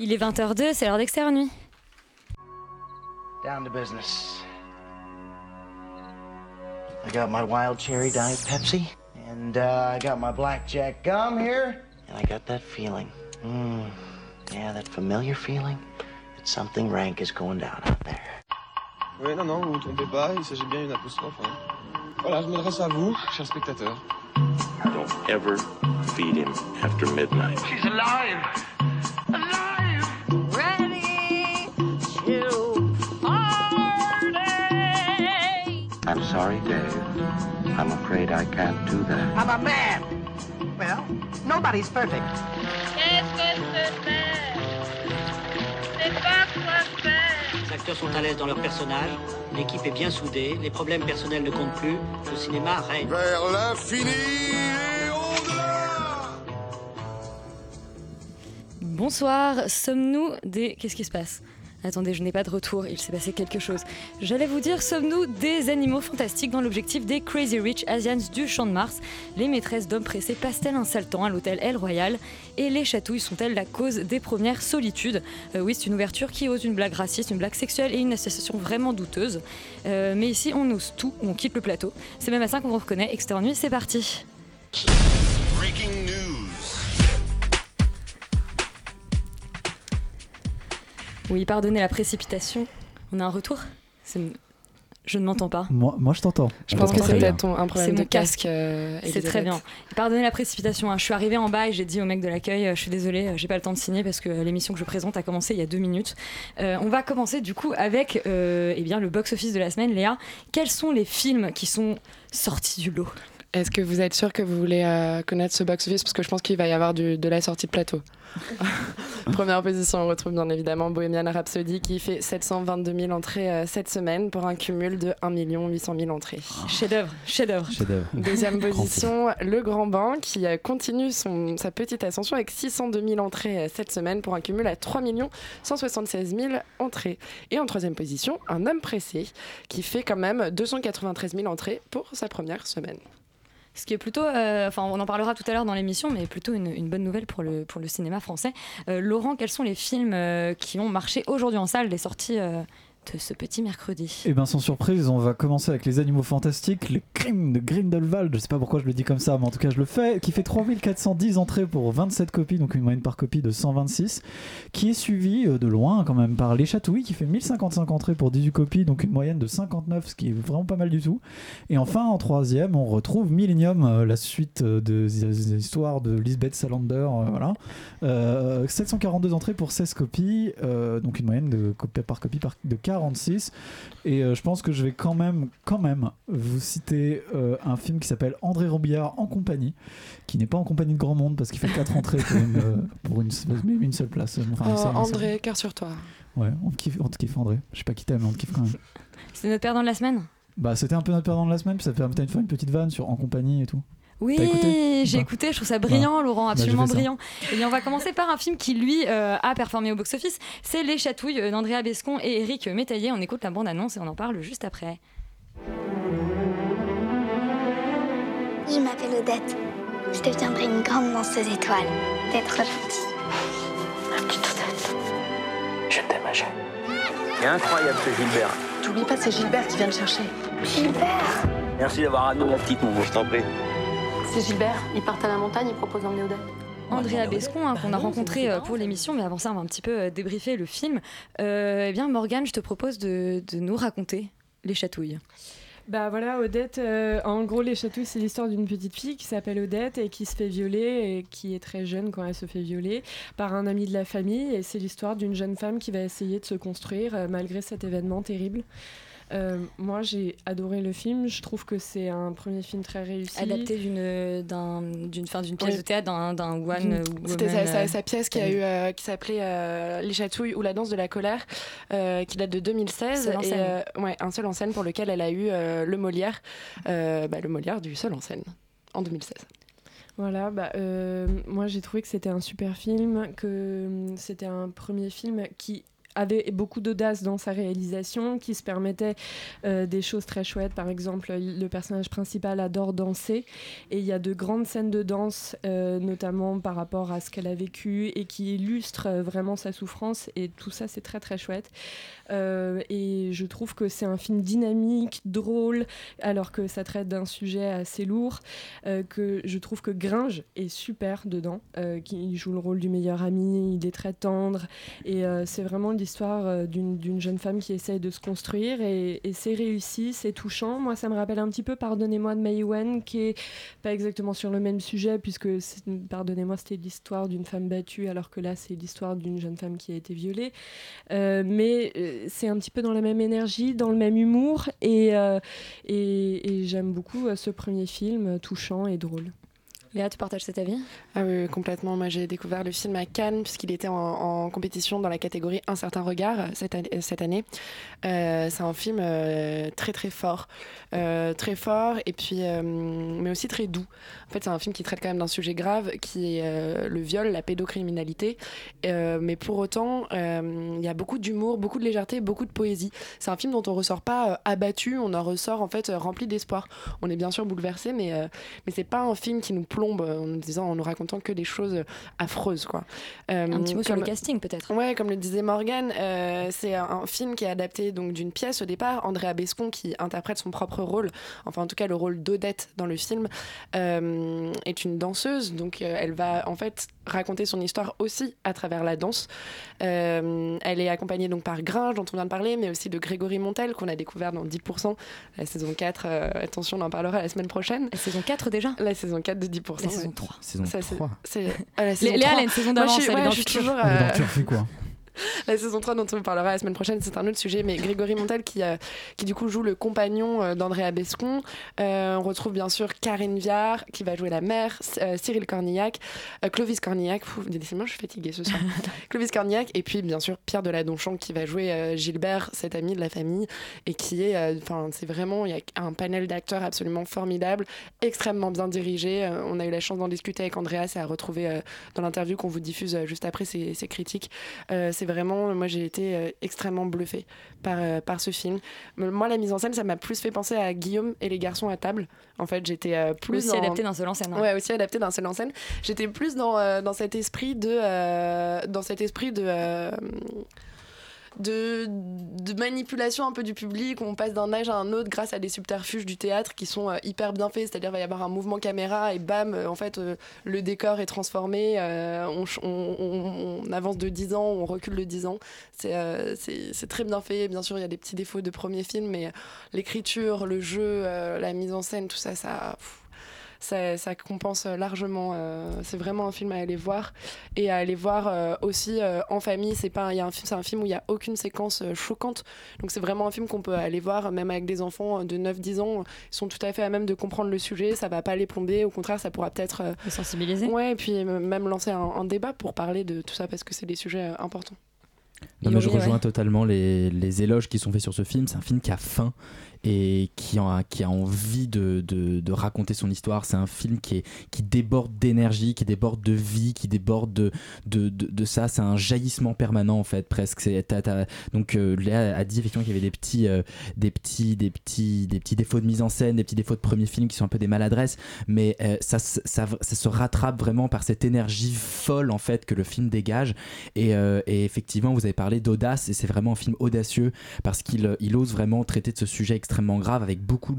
Il est 20h02, c'est l'heure d'extérieur nuit. Down to business. I got my wild cherry diet Pepsi, and uh, I got my blackjack gum here, and I got that feeling. Mm, yeah, that familiar feeling that something rank is going down out there. Oui, non, non, vous vous trompez pas, il s'agit bien d'une apostrophe. Hein. Voilà, je m'adresse à vous, chers spectateurs. Don't ever feed him after midnight. She's alive! Alive! I'm sorry, Dave. I'm afraid I can't do that. I'm a man? Well, nobody's perfect. Qu'est-ce que c'est C'est pas quoi faire. Les acteurs sont à l'aise dans leur personnage, l'équipe est bien soudée, les problèmes personnels ne comptent plus, le cinéma règne. Vers l'infini Bonsoir, sommes-nous des... Qu'est-ce qui se passe? Attendez, je n'ai pas de retour, il s'est passé quelque chose. J'allais vous dire, sommes-nous des animaux fantastiques dans l'objectif des Crazy Rich Asians du Champ de Mars? Les maîtresses d'hommes pressés passent-elles un sale temps à l'hôtel El Royal? Et les chatouilles sont-elles la cause des premières solitudes? Euh, Oui, c'est une ouverture qui ose une blague raciste, une blague sexuelle et une association vraiment douteuse. Euh, mais ici, on ose tout, on quitte le plateau. C'est même à ça qu'on vous reconnaît. Nuit, c'est parti. Oui, pardonnez la précipitation. On a un retour Je ne m'entends pas. Moi, moi je t'entends. Je pense que c'est peut-être ton- un C'est problème mon de casque. euh, C'est très bien. Pardonnez la précipitation. hein. Je suis arrivée en bas et j'ai dit au mec de l'accueil, euh, je suis désolée, euh, j'ai pas le temps de signer parce que l'émission que je présente a commencé il y a deux minutes. Euh, on va commencer du coup avec euh, eh bien, le box-office de la semaine. Léa, quels sont les films qui sont sortis du lot? Est-ce que vous êtes sûr que vous voulez euh, connaître ce box-office? Parce que je pense qu'il va y avoir du- de la sortie de plateau. Première position, on retrouve bien évidemment Bohemian Rhapsody qui fait 722 000 entrées euh, cette semaine pour un cumul de 1 800 000 entrées. Chef-d'œuvre, chef-d'œuvre. Chef-d'œuvre. Deuxième Grand position, Le Grand Bain qui euh, continue son, sa petite ascension avec 602 000 entrées euh, cette semaine pour un cumul à 3 176 000 entrées. Et en troisième position, Un Homme Pressé qui fait quand même 293 000 entrées pour sa première semaine. Ce qui est plutôt, euh, enfin on en parlera tout à l'heure dans l'émission, mais plutôt une, bonne nouvelle pour le, pour le cinéma français. Euh, Laurent, quels sont les films euh, qui ont marché aujourd'hui en salle, les sorties ce petit mercredi Et bien sans surprise, on va commencer avec les animaux fantastiques, le crime de Grindelwald, je sais pas pourquoi je le dis comme ça, mais en tout cas je le fais, qui fait 3410 entrées pour 27 copies, donc une moyenne par copie de 126, qui est suivi euh, de loin quand même par Les Chatouilles, qui fait 1055 entrées pour 18 copies, donc une moyenne de 59, ce qui est vraiment pas mal du tout. Et enfin en troisième, on retrouve Millennium, euh, la suite euh, de- des histoires de Lisbeth Salander, voilà. Euh, 742 entrées pour 16 copies, donc une moyenne de par copie de 46. Et euh, je pense que je vais quand même, quand même vous citer euh, un film qui s'appelle André Robillard en compagnie, qui n'est pas en compagnie de grand monde parce qu'il fait 4 entrées pour une, euh, pour une, une seule place. Enfin, Oh, une une André, cœur sur toi. Ouais, on te kiffe, on te kiffe André. Je sais pas qui t'aime, mais on te kiffe quand même. C'est notre perdant de la semaine? Bah, c'était un peu notre perdant de la semaine, puis ça fait peut-être faire une petite vanne sur en compagnie et tout. Oui, j'ai Bah. écouté, je trouve ça brillant, Laurent, Bah, absolument brillant. Et bien, on va commencer par un film qui, lui, euh, a performé au box-office. C'est Les Chatouilles euh, d'Andrea Bescon et Eric Métaillé. On écoute la bande-annonce et on en parle juste après. Je m'appelle Odette. Je deviendrai une grande danseuse étoile. D'être gentille. Ma petite Odette. Je t'aime, Agent. C'est incroyable ce Gilbert. T'oublies pas, c'est Gilbert qui vient te chercher. Gilbert Merci d'avoir amené la petite, mon beau, je t'en prie. C'est Gilbert, ils partent à la montagne, ils proposent d'emmener Odette. Andrea Bescon, hein, qu'on a rencontré euh, pour l'émission, mais avant ça, on va un petit peu euh, débriefer le film. Euh, eh bien, Morgane, je te propose de, de nous raconter Les Chatouilles. Bah voilà, Odette, euh, en gros, Les Chatouilles, c'est l'histoire d'une petite fille qui s'appelle Odette et qui se fait violer et qui est très jeune quand elle se fait violer par un ami de la famille. Et c'est l'histoire d'une jeune femme qui va essayer de se construire euh, malgré cet événement terrible. Euh, moi, j'ai adoré le film. Je trouve que c'est un premier film très réussi. Adapté d'une d'un- d'une fin d'une pièce Oui. de théâtre d'un one woman, C'était sa, sa- euh, sa pièce qui, a eu, euh, qui s'appelait euh, Les Chatouilles ou La danse de la colère, euh, qui date de 2016. Seul en et, scène. euh, ouais, un seul en scène pour lequel elle a eu euh, le Molière, euh, bah, le Molière du seul en scène, en 2016. Voilà, bah, euh, moi j'ai trouvé que c'était un super film, que hum, c'était un premier film qui avait beaucoup d'audace dans sa réalisation, qui se permettait euh, des choses très chouettes. Par exemple, le personnage principal adore danser et il y a de grandes scènes de danse, euh, notamment par rapport à ce qu'elle a vécu et qui illustrent euh, vraiment sa souffrance. Et tout ça, c'est très très chouette. Euh, et je trouve que c'est un film dynamique, drôle, alors que ça traite d'un sujet assez lourd. euh, que je trouve que Gringe est super dedans, euh, qui joue le rôle du meilleur ami, il est très tendre. Et c'est vraiment l'histoire d'une jeune femme qui essaye de se construire. Et, c'est réussi, c'est touchant. Moi, ça me rappelle un petit peu Pardonnez-moi de Mei Wen, qui est pas exactement sur le même sujet, puisque Pardonnez-moi, c'était l'histoire d'une femme battue, alors que là, c'est l'histoire d'une jeune femme qui a été violée. Mais c'est un petit peu dans la même énergie, dans le même humour, et, euh, j'aime beaucoup euh, ce premier film, euh, touchant et drôle. Léa, tu partages cet avis? Ah oui, complètement. Moi, j'ai découvert le film à Cannes puisqu'il était en, compétition dans la catégorie Un certain regard euh, cette année. année. Euh, c'est un film euh, très très fort, Euh, très fort et puis euh, mais aussi très doux. En fait, c'est un film qui traite quand même d'un sujet grave qui est euh, le viol, la pédocriminalité. Euh, mais pour autant, euh, il y a beaucoup d'humour, beaucoup de légèreté, beaucoup de poésie. C'est un film dont on ressort pas euh, abattu, on en ressort en fait euh, rempli d'espoir. On est bien sûr bouleversé, mais euh, mais c'est pas un film qui nous plombe euh, en nous disant, en nous racontant que des choses affreuses quoi. Euh, Un petit mot sur le casting peut-être. Ouais, comme le disait Morgan, euh, c'est un, un film qui est adapté donc d'une pièce au départ. Andrea Bescon qui interprète son propre rôle, enfin en tout cas le rôle d'Odette dans le film, euh, est une danseuse. Donc elle va en fait raconter son histoire aussi à travers la danse. Euh, elle est accompagnée donc par Gringe dont on vient de parler, mais aussi de Grégory Montel qu'on a découvert dans 10%, la saison 4. euh, attention, on en parlera la semaine prochaine. La saison 4 déjà La saison 4 de 10%. La saison ouais. 3. Saison Ça, c'est- 3. c'est- ah, la saison Léa, 3. elle a une saison Moi, je d'avance, suis- elle est ouais, dans je suis toujours, Elle est dans euh, le turfu, quoi? La saison 3 dont on parlera la semaine prochaine, c'est un autre sujet, mais Grégory Montel qui, euh, qui du coup joue le compagnon euh, d'Andrea Bescon. Euh, on retrouve bien sûr Karine Viard qui va jouer la mère, euh, Cyril Cornillac, Clovis Cornillac, Fou, décidément je suis fatiguée ce soir, Clovis Cornillac, et puis bien sûr Pierre de la Donchon qui va jouer Gilbert, cet ami de la famille, et qui est, enfin c'est vraiment, il y a un panel d'acteurs absolument formidable, extrêmement bien dirigé. On a eu la chance d'en discuter avec Andreas et à retrouver dans l'interview qu'on vous diffuse juste après ses critiques. C'est vraiment, moi j'ai été euh, extrêmement bluffée par, euh, par ce film. Moi, la mise en scène, ça m'a plus fait penser à Guillaume et les garçons à table. En fait, j'étais euh, plus Aussi dans- adapté d'un seul en scène. hein. Ouais, aussi adapté d'un seul en scène. J'étais plus dans, dans cet esprit de, dans cet esprit de. De, manipulation un peu du public, on passe d'un âge à un autre grâce à des subterfuges du théâtre qui sont euh, hyper bien faits, c'est-à-dire va y avoir un mouvement caméra et bam, euh, en fait euh, le décor est transformé, on, avance de 10 ans, on recule de 10 ans, c'est très bien fait, bien sûr il y a des petits défauts de premier film, mais l'écriture, le jeu, la mise en scène, tout ça, ça... ça, ça compense largement. euh, c'est vraiment un film à aller voir et à aller voir euh, aussi euh, en famille. C'est pas, il y a un film, c'est un film où il y a aucune séquence euh, choquante. Donc c'est vraiment un film qu'on peut aller voir même avec des enfants de 9-10 ans. Ils sont tout à fait à même de comprendre le sujet. Ça va pas les plomber. Au contraire, ça pourra peut-être euh, Les sensibiliser. Ouais, et puis même lancer un, un débat pour parler de tout ça parce que c'est des sujets euh, importants. Non, mais je rejoins ouais. totalement les, les éloges qui sont faits sur ce film. C'est un film qui a faim et qui a, qui a envie de, de, de raconter son histoire. C'est un film qui, est, qui déborde d'énergie, qui déborde de vie, qui déborde de, de, de, ça. C'est un jaillissement permanent en fait, presque. C'est- donc euh, Léa a dit effectivement qu'il y avait des petits, euh, des, petits, des, petits, des petits défauts de mise en scène, des petits défauts de premier film qui sont un peu des maladresses, mais euh, ça, ça, ça se rattrape vraiment par cette énergie folle en fait que le film dégage. Et, euh, et effectivement, vous avez parlé d'audace, et c'est vraiment un film audacieux parce qu'il il ose vraiment traiter de ce sujet extrêmement grave avec beaucoup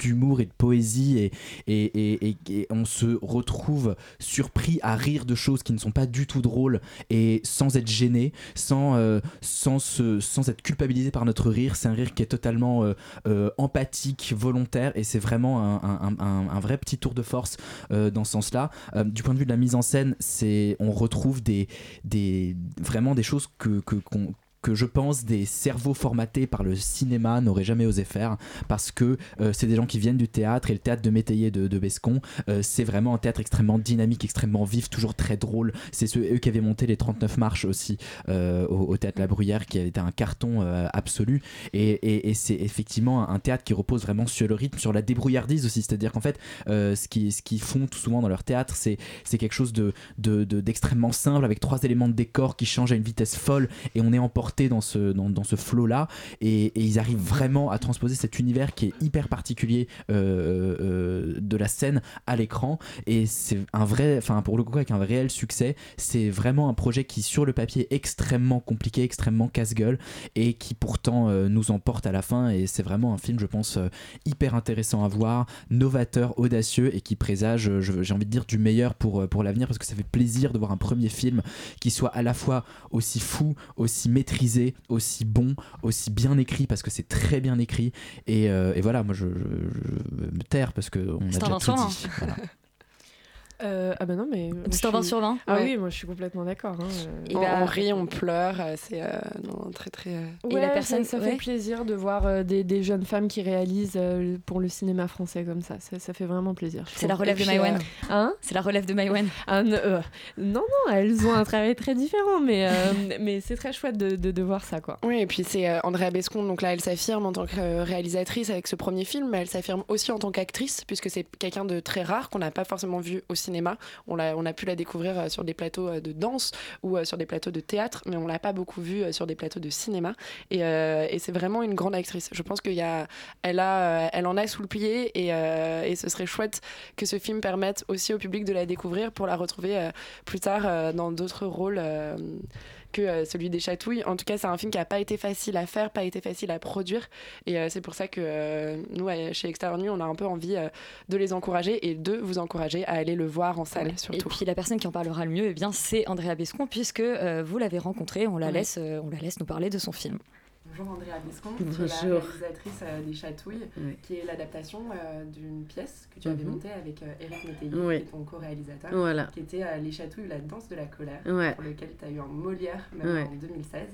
d'humour et de poésie et, et, et- on se retrouve surpris à rire de choses qui ne sont pas du tout drôles et sans être gêné, sans, euh, sans, se- sans être culpabilisé par notre rire. C'est un rire qui est totalement euh, euh, empathique, volontaire et c'est vraiment un, un- vrai petit tour de force dans ce sens-là. Du point de vue de la mise en scène, c'est on retrouve des, des, vraiment des choses que, que je pense des cerveaux formatés par le cinéma n'auraient jamais osé faire parce que euh, c'est des gens qui viennent du théâtre et le théâtre de Métayer de, de Bescon euh, c'est vraiment un théâtre extrêmement dynamique extrêmement vif toujours très drôle. C'est eux qui avaient monté les 39 marches aussi euh, au, au théâtre La Bruyère qui a été un carton absolu. Et, c'est effectivement un, théâtre qui repose vraiment sur le rythme sur la débrouillardise aussi. C'est à dire qu'en fait ce qu'ils ce qu'ils font tout souvent dans leur théâtre c'est quelque chose de de- de- d'extrêmement simple avec trois éléments de décor qui changent à une vitesse folle et on est emporté dans ce, dans, dans ce flow-là et, ils arrivent vraiment à transposer cet univers qui est hyper particulier euh, euh, de la scène à l'écran. Et c'est un vrai, enfin pour le coup avec un réel succès, c'est vraiment un projet qui sur le papier est extrêmement compliqué, extrêmement casse-gueule et qui pourtant euh, nous emporte à la fin. Et c'est vraiment un film je pense hyper intéressant à voir, novateur, audacieux et qui présage, j'ai envie de dire, du meilleur pour, pour l'avenir. Parce que ça fait plaisir de voir un premier film qui soit à la fois aussi fou, aussi maîtrisé, aussi bon, aussi bien écrit parce que c'est très bien écrit et, euh, et voilà, moi je, je- je me taire parce qu'on a C'est un déjà 20 tout sur 20. dit. Voilà. Euh, ah bah non, mais. C'est un 20 suis- sur 20. Ah Ouais. oui, moi je suis complètement d'accord. hein. Et on, bah- on rit, on pleure, euh, c'est euh, non, très très. euh, Et Ouais, la personne- ça, ça ouais. fait plaisir de voir euh, des, des jeunes femmes qui réalisent euh, pour le cinéma français comme ça. Ça, ça fait vraiment plaisir. C'est la relève Et de Maïwen. Hein C'est la relève de Maïwen. Ah, euh, non, non, elles ont un travail très différent, mais, euh, mais c'est très chouette de, de, de voir ça, quoi. Oui, et puis c'est euh, Andrea Bescon, donc là elle s'affirme en tant que réalisatrice avec ce premier film, mais elle s'affirme aussi en tant qu'actrice, puisque c'est quelqu'un de très rare qu'on n'a pas forcément vu au cinéma. On a, on a pu la découvrir euh, sur des plateaux euh, de danse ou euh, sur des plateaux de théâtre, mais on l'a pas beaucoup vue sur des plateaux de cinéma. Et, c'est vraiment une grande actrice. Je pense qu'il y a, elle, a, elle en a sous le pied, et, ce serait chouette que ce film permette aussi au public de la découvrir pour la retrouver plus tard dans d'autres rôles. Que euh, celui des chatouilles. En tout cas, c'est un film qui n'a pas été facile à faire, pas été facile à produire. Et euh, c'est pour ça que euh, nous, chez Extérieur Nuit, on a un peu envie de les encourager et de vous encourager à aller le voir en salle, Et surtout. puis la personne qui en parlera le mieux, eh bien, c'est Andrea Bescon, puisque vous l'avez rencontrée. On la Ouais. laisse, on la laisse nous parler de son film. Bonjour Andrea Bescon, qui est la réalisatrice euh, des Chatouilles, Oui. qui est l'adaptation euh, d'une pièce que tu avais avais Mhm. montée avec Eric Métayer, Oui. qui est ton co-réalisateur, Voilà. qui était euh, Les Chatouilles, la danse de la colère, Ouais. pour lequel tu as eu un Molière, même Ouais. en 2016.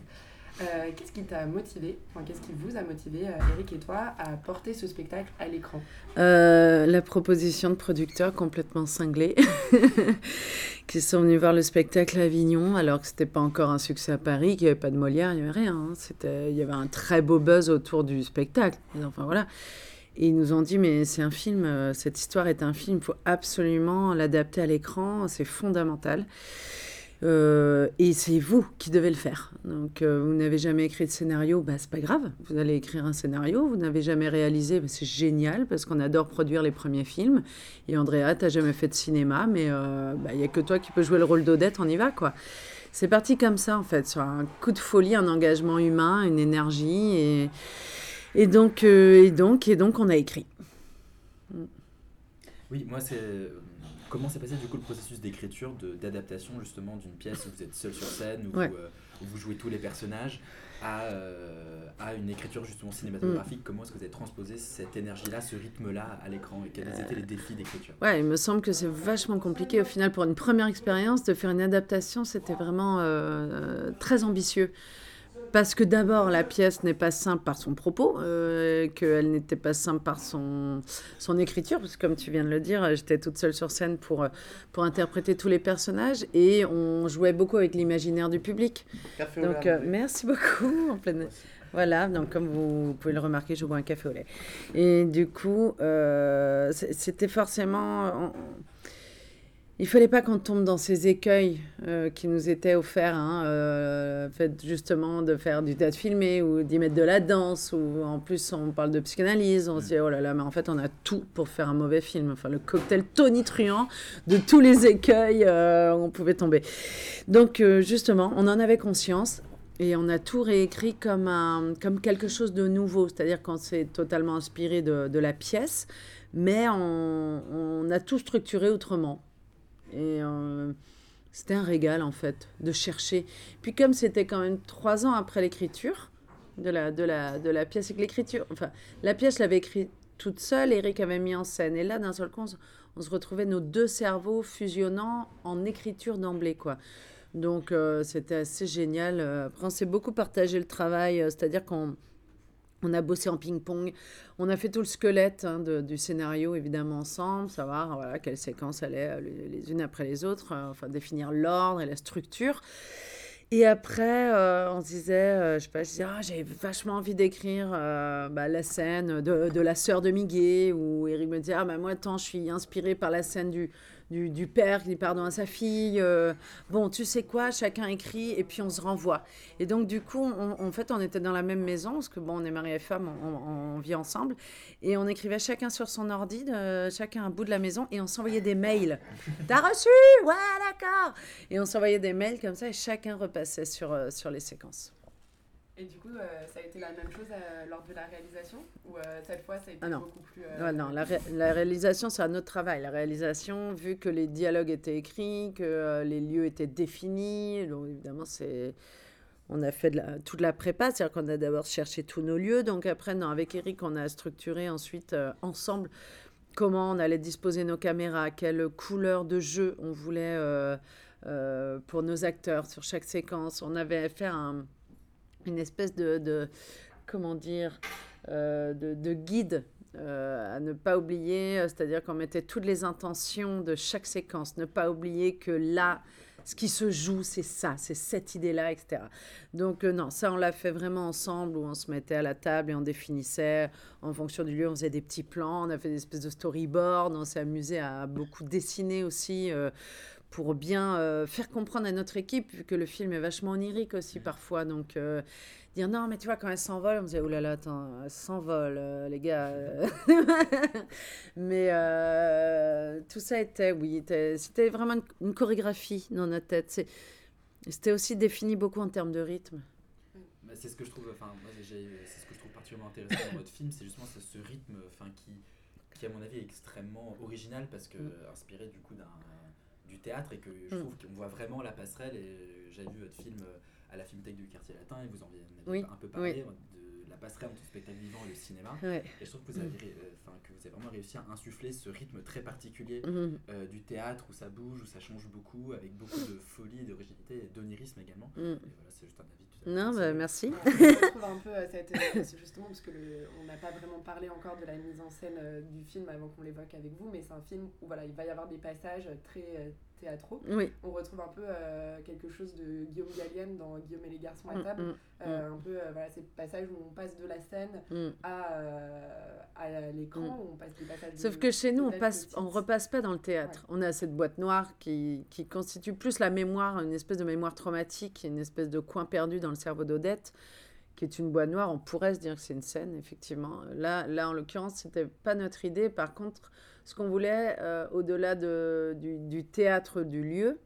Euh, qu'est-ce qui t'a motivé, enfin, qu'est-ce qui vous a motivé, euh, Eric et toi, à porter ce spectacle à l'écran Euh, la proposition de producteurs complètement cinglés qui sont venus voir le spectacle à Avignon alors que c'était pas encore un succès à Paris, qu'il n'y avait pas de Molière, il n'y avait rien. hein. Il y avait un très beau buzz autour du spectacle. Enfin voilà. Et ils nous ont dit mais c'est un film, cette histoire est un film, il faut absolument l'adapter à l'écran, c'est fondamental. Euh, et c'est vous qui devez le faire. Donc, euh, vous n'avez jamais écrit de scénario, bah, c'est pas grave. Vous allez écrire un scénario. Vous n'avez jamais réalisé, bah, c'est génial parce qu'on adore produire les premiers films. Et Andrea, t'as jamais fait de cinéma, mais euh, bah, il n'y a que toi qui peux jouer le rôle d'Odette, on y va, quoi. C'est parti comme ça, en fait, sur un coup de folie, un engagement humain, une énergie. Et, donc, euh, et, donc, et donc, on a écrit. Oui, moi c'est comment s'est passé du coup le processus d'écriture, de- d'adaptation justement d'une pièce où vous êtes seul sur scène, où, Ouais. vous, euh, où vous jouez tous les personnages, à, euh, à une écriture justement cinématographique? Comment est-ce que vous avez transposé cette énergie-là, ce rythme-là à l'écran? Et quels étaient les défis d'écriture? Ouais, il me semble que c'est vachement compliqué au final pour une première expérience de faire une adaptation. C'était vraiment euh, très ambitieux. Parce que d'abord, la pièce n'est pas simple par son propos, euh, qu'elle n'était pas simple par son, son écriture, parce que comme tu viens de le dire, j'étais toute seule sur scène pour, euh, pour interpréter tous les personnages, et on jouait beaucoup avec l'imaginaire du public. Café Donc, euh, merci beaucoup. En pleine... Voilà, donc comme vous pouvez le remarquer, je bois un café au lait. Et du coup, euh, c'était forcément... on- Il fallait pas qu'on tombe dans ces écueils euh, qui nous étaient offerts, hein, euh, fait justement de faire du théâtre filmé ou d'y mettre de la danse, ou en plus on parle de psychanalyse, on se dit oh là là, mais en fait on a tout pour faire un mauvais film, enfin le cocktail tonitruant de tous les écueils euh, où on pouvait tomber. Donc euh, justement, on en avait conscience, et on a tout réécrit comme, un, comme quelque chose de nouveau, c'est-à-dire qu'on s'est totalement inspiré de, de la pièce, mais on, on a tout structuré autrement. Et euh, c'était un régal, en fait, de chercher. Puis comme c'était quand même trois ans après l'écriture de la, de, la, de la pièce, et que l'écriture... Enfin, la pièce, je l'avais écrite toute seule, Eric avait mis en scène. Et là, d'un seul coup, on, se- retrouvait nos deux cerveaux fusionnant en écriture d'emblée, quoi. Donc, euh, c'était assez génial. Euh, Après, on s'est beaucoup partagé le travail, c'est-à-dire qu'on on a bossé en ping-pong. On a fait tout le squelette hein, du scénario, évidemment, ensemble, savoir voilà, quelles séquences allaient euh, les, unes après les autres, euh, enfin définir l'ordre et la structure. Et après, euh, on se disait, euh, je sais pas, je ah, j'ai vachement envie d'écrire bah, la scène de, de la sœur de Miguel, où Eric me disait, ah, bah, moi, attends, je suis inspirée par la scène du, du, du père qui dit pardon à sa fille. euh, bon, tu sais quoi, chacun écrit et puis on se renvoie. Et donc, du coup, on- en fait, on était dans la même maison, parce que bon, on est mari et femme, on, vit ensemble. Et on écrivait chacun sur son ordi, de- chacun un bout de la maison, et on s'envoyait des mails. T'as reçu? Ouais, d'accord Et on s'envoyait des mails comme ça, et chacun repassait sur, euh, sur les séquences. Et du coup, euh, ça a été la même chose euh, lors de la réalisation Ou euh, cette fois, ça a été Ah non. beaucoup plus. euh, non, la, ré- la réalisation, c'est un autre travail. La réalisation, vu que les dialogues étaient écrits, que les lieux étaient définis, donc évidemment, c'est. On a fait de la- toute la prépa, c'est-à-dire qu'on a d'abord cherché tous nos lieux. Donc après, non, avec Eric, on a structuré ensuite ensemble comment on allait disposer nos caméras, quelle couleur de jeu on voulait pour nos acteurs sur chaque séquence. On avait fait un- une espèce de, de- comment dire, euh, de, de guide euh, à ne pas oublier, euh, c'est-à-dire qu'on mettait toutes les intentions de chaque séquence, ne pas oublier que là, ce qui se joue, c'est ça, c'est cette idée-là, etc. Donc non, ça, on l'a fait vraiment ensemble, où on se mettait à la table et on définissait en fonction du lieu, on faisait des petits plans, on a fait des espèces de storyboard, on s'est amusé à beaucoup dessiner aussi. Pour bien euh, faire comprendre à notre équipe, vu que le film est vachement onirique aussi parfois. Donc, euh, dire non, mais tu vois, quand elle s'envole, on me disait, oh là là, attends, elle s'envole, euh, les gars. mais euh, tout ça était, oui, était- c'était vraiment une, une chorégraphie dans notre tête. C'est- C'était aussi défini beaucoup en termes de rythme. Bah, c'est ce que je trouve, enfin, moi, j'ai- c'est ce que je trouve particulièrement intéressant dans votre film, c'est justement ce, ce rythme, enfin, qui, qui à mon avis est extrêmement original parce que Mm. inspiré du coup d'un du théâtre et que je Mm. trouve qu'on voit vraiment la passerelle. Et j'avais vu votre film euh, à la Filmothèque du Quartier Latin et vous en avez Oui, un peu parlé oui. Passerelle entre le spectacle vivant et le cinéma. Ouais. Et je trouve que vous, Mm. avez, euh, que vous avez vraiment réussi à insuffler ce rythme très particulier Mhm. euh, du théâtre où ça bouge, où ça change beaucoup, avec beaucoup de folie, d'originalité et d'onirisme également. Mm. Et voilà, c'est juste un avis tout à fait Non, bah, merci. Je retrouve un peu euh, cette, euh, c'est justement parce que le- on n'a pas vraiment parlé encore de la mise en scène euh, du film avant qu'on l'évoque avec vous, mais c'est un film où voilà, il va y avoir des passages très euh, théâtraux. Oui. On retrouve un peu euh, quelque chose de Guillaume Gallienne dans Guillaume et les garçons à Mm, table. mm, Euh, Un peu euh, voilà, ces passages où on passe de la scène Mm. à, à l'écran, Mm. on passe des passages. Sauf de- que chez nous, on passe, petites. on repasse pas dans le théâtre. On a cette boîte noire qui, qui constitue plus la mémoire, une espèce de mémoire traumatique, une espèce de coin perdu dans le cerveau d'Odette, qui est une boîte noire. On pourrait se dire que c'est une scène, effectivement. Là, là en l'occurrence, c'était pas notre idée. Par contre, ce qu'on voulait, euh, au-delà de, du, théâtre du lieu,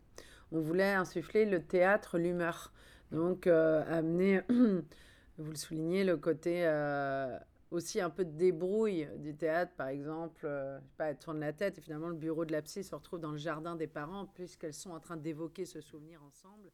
on voulait insuffler le théâtre, l'humeur. Donc, euh, amener, vous le soulignez, le côté euh, aussi un peu de débrouille du théâtre, par exemple. je sais pas, elle tourne la tête et finalement le bureau de la psy se retrouve dans le jardin des parents puisqu'elles sont en train d'évoquer ce souvenir ensemble.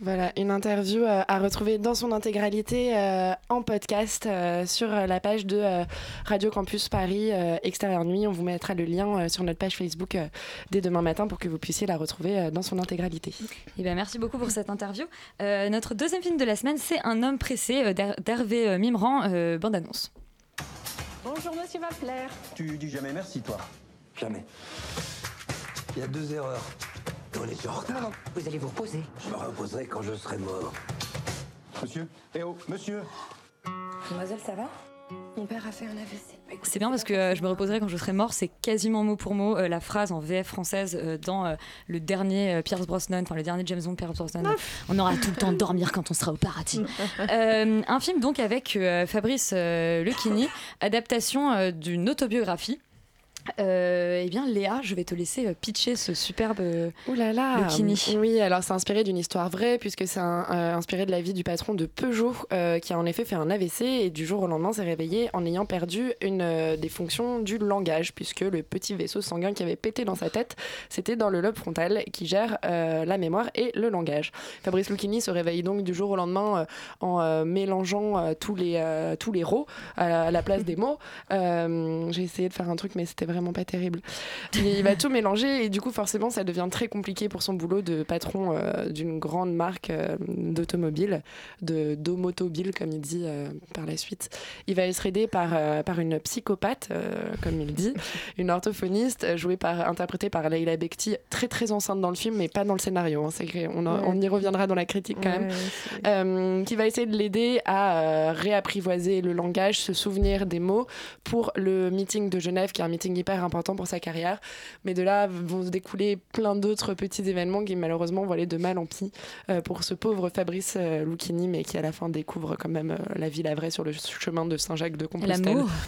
Voilà, une interview euh, à retrouver dans son intégralité euh, en podcast euh, sur la page de euh, Radio Campus Paris euh, Extérieur Nuit. On vous mettra le lien euh, sur notre page Facebook euh, dès demain matin pour que vous puissiez la retrouver euh, dans son intégralité. Eh ben, merci beaucoup pour cette interview. Euh, notre deuxième film de la semaine, c'est Un homme pressé euh, d'Her- d'Hervé euh, Mimran, euh, bande-annonce. Bonjour, monsieur Waffler. Tu dis jamais merci, toi Jamais. Il y a deux erreurs. On est en retard. Vous allez vous reposer. Je me reposerai quand je serai mort. Monsieur Eh oh, monsieur Mademoiselle, ça va? Mon père a fait un AVC. C'est bien parce que euh, je me reposerai quand je serai mort. C'est quasiment mot pour mot euh, la phrase en VF française euh, dans euh, le dernier euh, Pierce Brosnan, enfin le dernier James Bond Pierce Brosnan. On aura tout le temps de dormir quand on sera au paradis. Euh, un film donc avec euh, Fabrice euh, Lucchini, adaptation euh, d'une autobiographie. Euh, eh bien, Léa, je vais te laisser euh, pitcher ce superbe euh, Ouh là là Lucchini. Oui, alors c'est inspiré d'une histoire vraie, puisque c'est euh, inspiré de la vie du patron de Peugeot, euh, qui a en effet fait un AVC et du jour au lendemain s'est réveillé en ayant perdu une des fonctions du langage, puisque le petit vaisseau sanguin qui avait pété dans sa tête, c'était dans le lobe frontal qui gère la mémoire et le langage. Fabrice Lucchini se réveille donc du jour au lendemain en mélangeant tous les tous les rots à la, à la place des mots. J'ai essayé de faire un truc, mais c'était vraiment pas terrible. Il va tout mélanger et du coup, forcément, ça devient très compliqué pour son boulot de patron euh, d'une grande marque euh, d'automobile, de domotobile, comme il dit euh, par la suite. Il va être aidé par, par une psychopathe, comme il dit, une orthophoniste, jouée par, interprétée par Leila Bekti, très très enceinte dans le film, mais pas dans le scénario. hein. On, en- Ouais. on y reviendra dans la critique quand même. Ouais, qui va essayer de l'aider à réapprivoiser le langage, se souvenir des mots pour le meeting de Genève, qui est un meeting hyper important pour sa carrière. Mais de là vont se découler plein d'autres petits événements qui malheureusement vont aller de mal en pis euh, pour ce pauvre Fabrice euh, Lucchini, mais qui à la fin découvre quand même euh, la vie, la vraie sur le chemin de Saint-Jacques de Compostelle. L'amour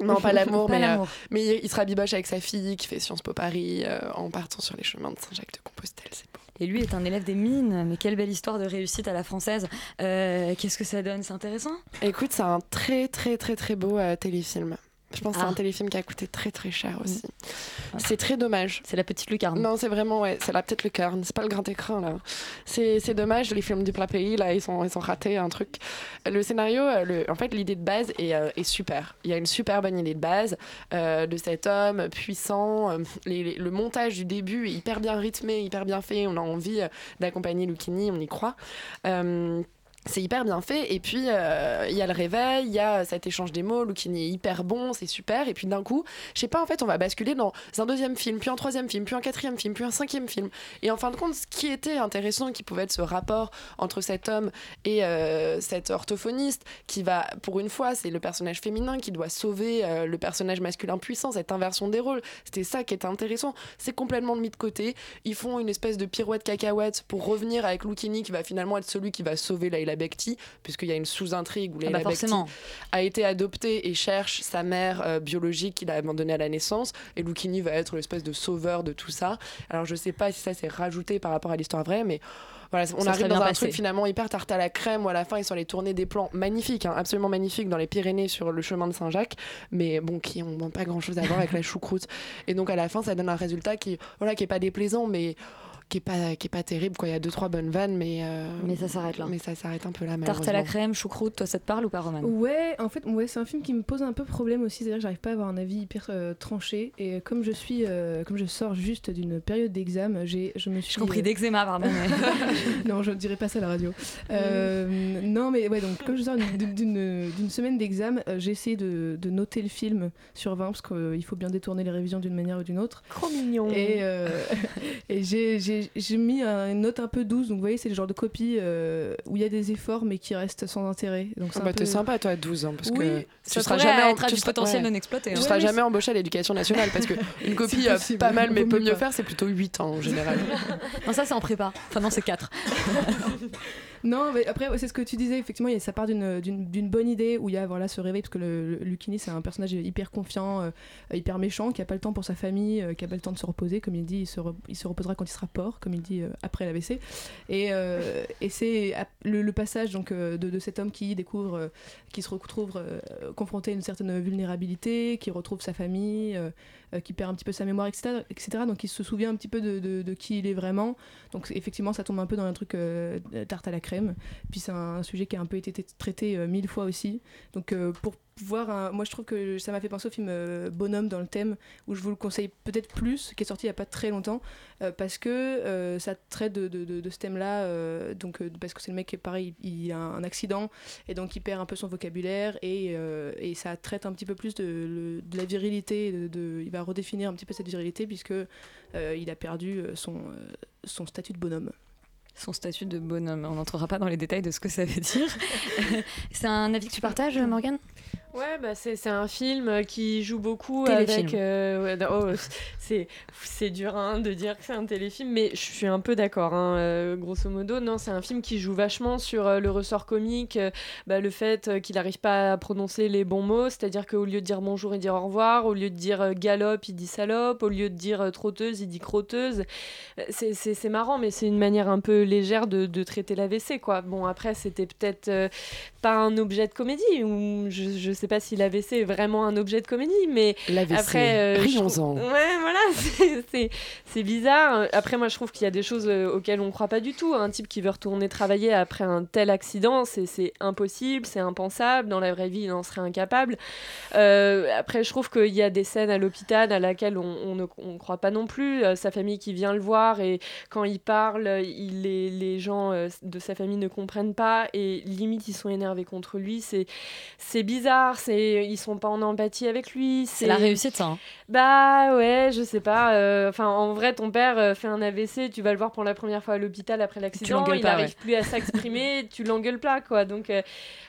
Non, pas l'amour, mais, euh, mais il, se rabiboche avec sa fille qui fait Sciences Po Paris euh, en partant sur les chemins de Saint-Jacques de Compostelle. C'est beau. Et lui est un élève des mines, mais quelle belle histoire de réussite à la française. Euh, Qu'est-ce que ça donne? C'est intéressant? Écoute, c'est un très très très très beau téléfilm. Je pense que c'est Ah. un téléfilm qui a coûté très très cher aussi. C'est très dommage. C'est la petite lucarne. Non, c'est vraiment, ouais, c'est la petite lucarne. C'est pas le grand écran, là. C'est dommage, les films du plat pays, là, ils sont, ils sont ratés, un truc. Le scénario, euh, le, en fait, l'idée de base est, euh, est super. Il y a une super bonne idée de base euh, de cet homme puissant. les- les- le montage du début est hyper bien rythmé, hyper bien fait. On a envie d'accompagner Lucchini, on y croit. Euh, c'est hyper bien fait. Et puis, euh, il y a le réveil, il y a cet échange des mots. Lucchini est hyper bon, c'est super. Et puis, d'un coup, je sais pas, en fait, on va basculer dans un deuxième film, puis un troisième film, puis un quatrième film, puis un cinquième film. Et en fin de compte, ce qui était intéressant, qui pouvait être ce rapport entre cet homme et euh, cet orthophoniste, qui va, pour une fois, c'est le personnage féminin qui doit sauver euh, le personnage masculin puissant, cette inversion des rôles. C'était ça qui était intéressant. C'est complètement mis de côté. Ils font une espèce de pirouette cacahuète pour revenir avec Lucchini, qui va finalement être celui qui va sauver Leila Bekti, puisqu'il y a une sous-intrigue où Ah Leila bah Bekti forcément. a été adoptée et cherche sa mère euh, biologique qu'il a abandonnée à la naissance. Et Lucchini va être l'espèce de sauveur de tout ça. Alors je sais pas si ça s'est rajouté par rapport à l'histoire vraie, mais voilà, on Ça arrive dans un passé. truc finalement hyper tarte à la crème où à la fin ils sont allés tourner des plans magnifiques, hein, absolument magnifiques dans les Pyrénées sur le chemin de Saint-Jacques, mais bon qui ont pas grand chose à voir avec la choucroute. Et donc à la fin ça donne un résultat qui voilà qui est pas déplaisant, mais qui est pas qui est pas terrible quoi. Il y a deux trois bonnes vannes, mais euh, Mais ça s'arrête là. Mais ça s'arrête un peu là. Tarte à la crème, choucroute, toi ça te parle ou pas, Roman? Ouais, en fait, ouais, c'est un film qui me pose un peu problème aussi, c'est-à-dire que j'arrive pas à avoir un avis hyper euh, tranché. Et comme je suis, euh, comme je sors juste d'une période d'examen, j'ai, je me suis. J'ai compris d'eczéma, pardon. mais- non, je ne dirais pas ça à la radio. Euh, non, mais ouais, donc comme je sors d'une- d'une semaine d'examen, euh, j'ai essayé de, de noter le film sur 20 parce qu'il faut bien détourner les révisions d'une manière ou d'une autre. Trop mignon. Et, euh, et j'ai- j'ai mis un- une note un peu douce, donc vous voyez, c'est le genre de copie euh, où il y a des efforts mais qui restent sans intérêt. Donc c'est Ah un bah, peu- t'es sympa toi à 12 ans parce Oui, que ça tu seras jamais être tu du seras- potentiel ouais. non exploité, Tu hein. seras Ouais, mais jamais embauché à l'éducation nationale parce que une copie euh, possible, pas mal mais peut mieux mieux pas. faire c'est plutôt 8 ans en général. non, ça c'est en prépa. Enfin, non, c'est 4. Non, mais après, c'est ce que tu disais, effectivement, ça part d'une- bonne idée où il y a voilà, ce réveil, parce que le, Lucchini, c'est un personnage hyper confiant, euh, hyper méchant, qui a pas le temps pour sa famille, euh, qui a pas le temps de se reposer, comme il dit, il se, il se reposera quand il sera port, comme il dit euh, après l'AVC. Et, euh, et c'est le, le passage donc, de, de cet homme qui découvre, qui se retrouve confronté à une certaine vulnérabilité, qui retrouve sa famille, euh, qui perd un petit peu sa mémoire, etc. etc. donc il se souvient un petit peu de, de- qui il est vraiment. Donc effectivement, ça tombe un peu dans un truc euh, tarte à la crème. Puis c'est un sujet qui a un peu été traité euh, mille fois aussi. Donc pour voir, un- moi je trouve que ça m'a fait penser au film euh, Bonhomme dans le thème, où je vous le conseille peut-être plus, qui est sorti il y a pas très longtemps, euh, parce que euh, ça traite de, de- de- de ce thème-là. donc parce que c'est le mec qui est pareil, il, il a un accident et donc il perd un peu son vocabulaire et, et ça traite un petit peu plus de, la virilité. De, il va redéfinir un petit peu cette virilité puisque il a perdu son, son statut de bonhomme. Son statut de bonhomme. On n'entrera pas dans les détails de ce que ça veut dire. c'est un avis que tu partages, Morgane? Ouais, bah c'est un film euh, qui joue beaucoup Téléfilm. avec. euh, oh, c'est dur hein, de dire que c'est un téléfilm, mais je suis un peu d'accord. hein, euh, grosso modo, non, c'est un film qui joue vachement sur euh, le ressort comique, bah, le fait qu'il n'arrive pas à prononcer les bons mots, c'est-à-dire qu'au lieu de dire bonjour, il dit au revoir, au lieu de dire galope, il dit salope, au lieu de dire trotteuse, il dit crotteuse. C'est- marrant, mais c'est une manière un peu légère de, de traiter l'AVC, quoi. Bon, après, c'était peut-être pas un objet de comédie, ou je, je sais pas si l'AVC est vraiment un objet de comédie, mais après, euh, rions-en. trouve- Ouais, voilà, c'est- bizarre. Après, moi, je trouve qu'il y a des choses euh, auxquelles on croit pas du tout. Un type qui veut retourner travailler après un tel accident, c'est c'est impossible, c'est impensable. Dans la vraie vie, il en serait incapable. Euh, après, je trouve qu'il y a des scènes à l'hôpital à laquelle on, on ne on croit pas non plus. Euh, sa famille qui vient le voir et quand il parle, il, les, les gens de sa famille ne comprennent pas et limite ils sont énervés contre lui. C'est c'est bizarre. C'est ils sont pas en empathie avec lui. C'est la réussite, ça. hein. Bah ouais, je sais pas. euh, Enfin, en vrai, ton père euh, fait un AVC, tu vas le voir pour la première fois à l'hôpital après l'accident, l'engueules il pas, n'arrive ouais. plus à s'exprimer, tu l'engueules pas, quoi. Donc, euh,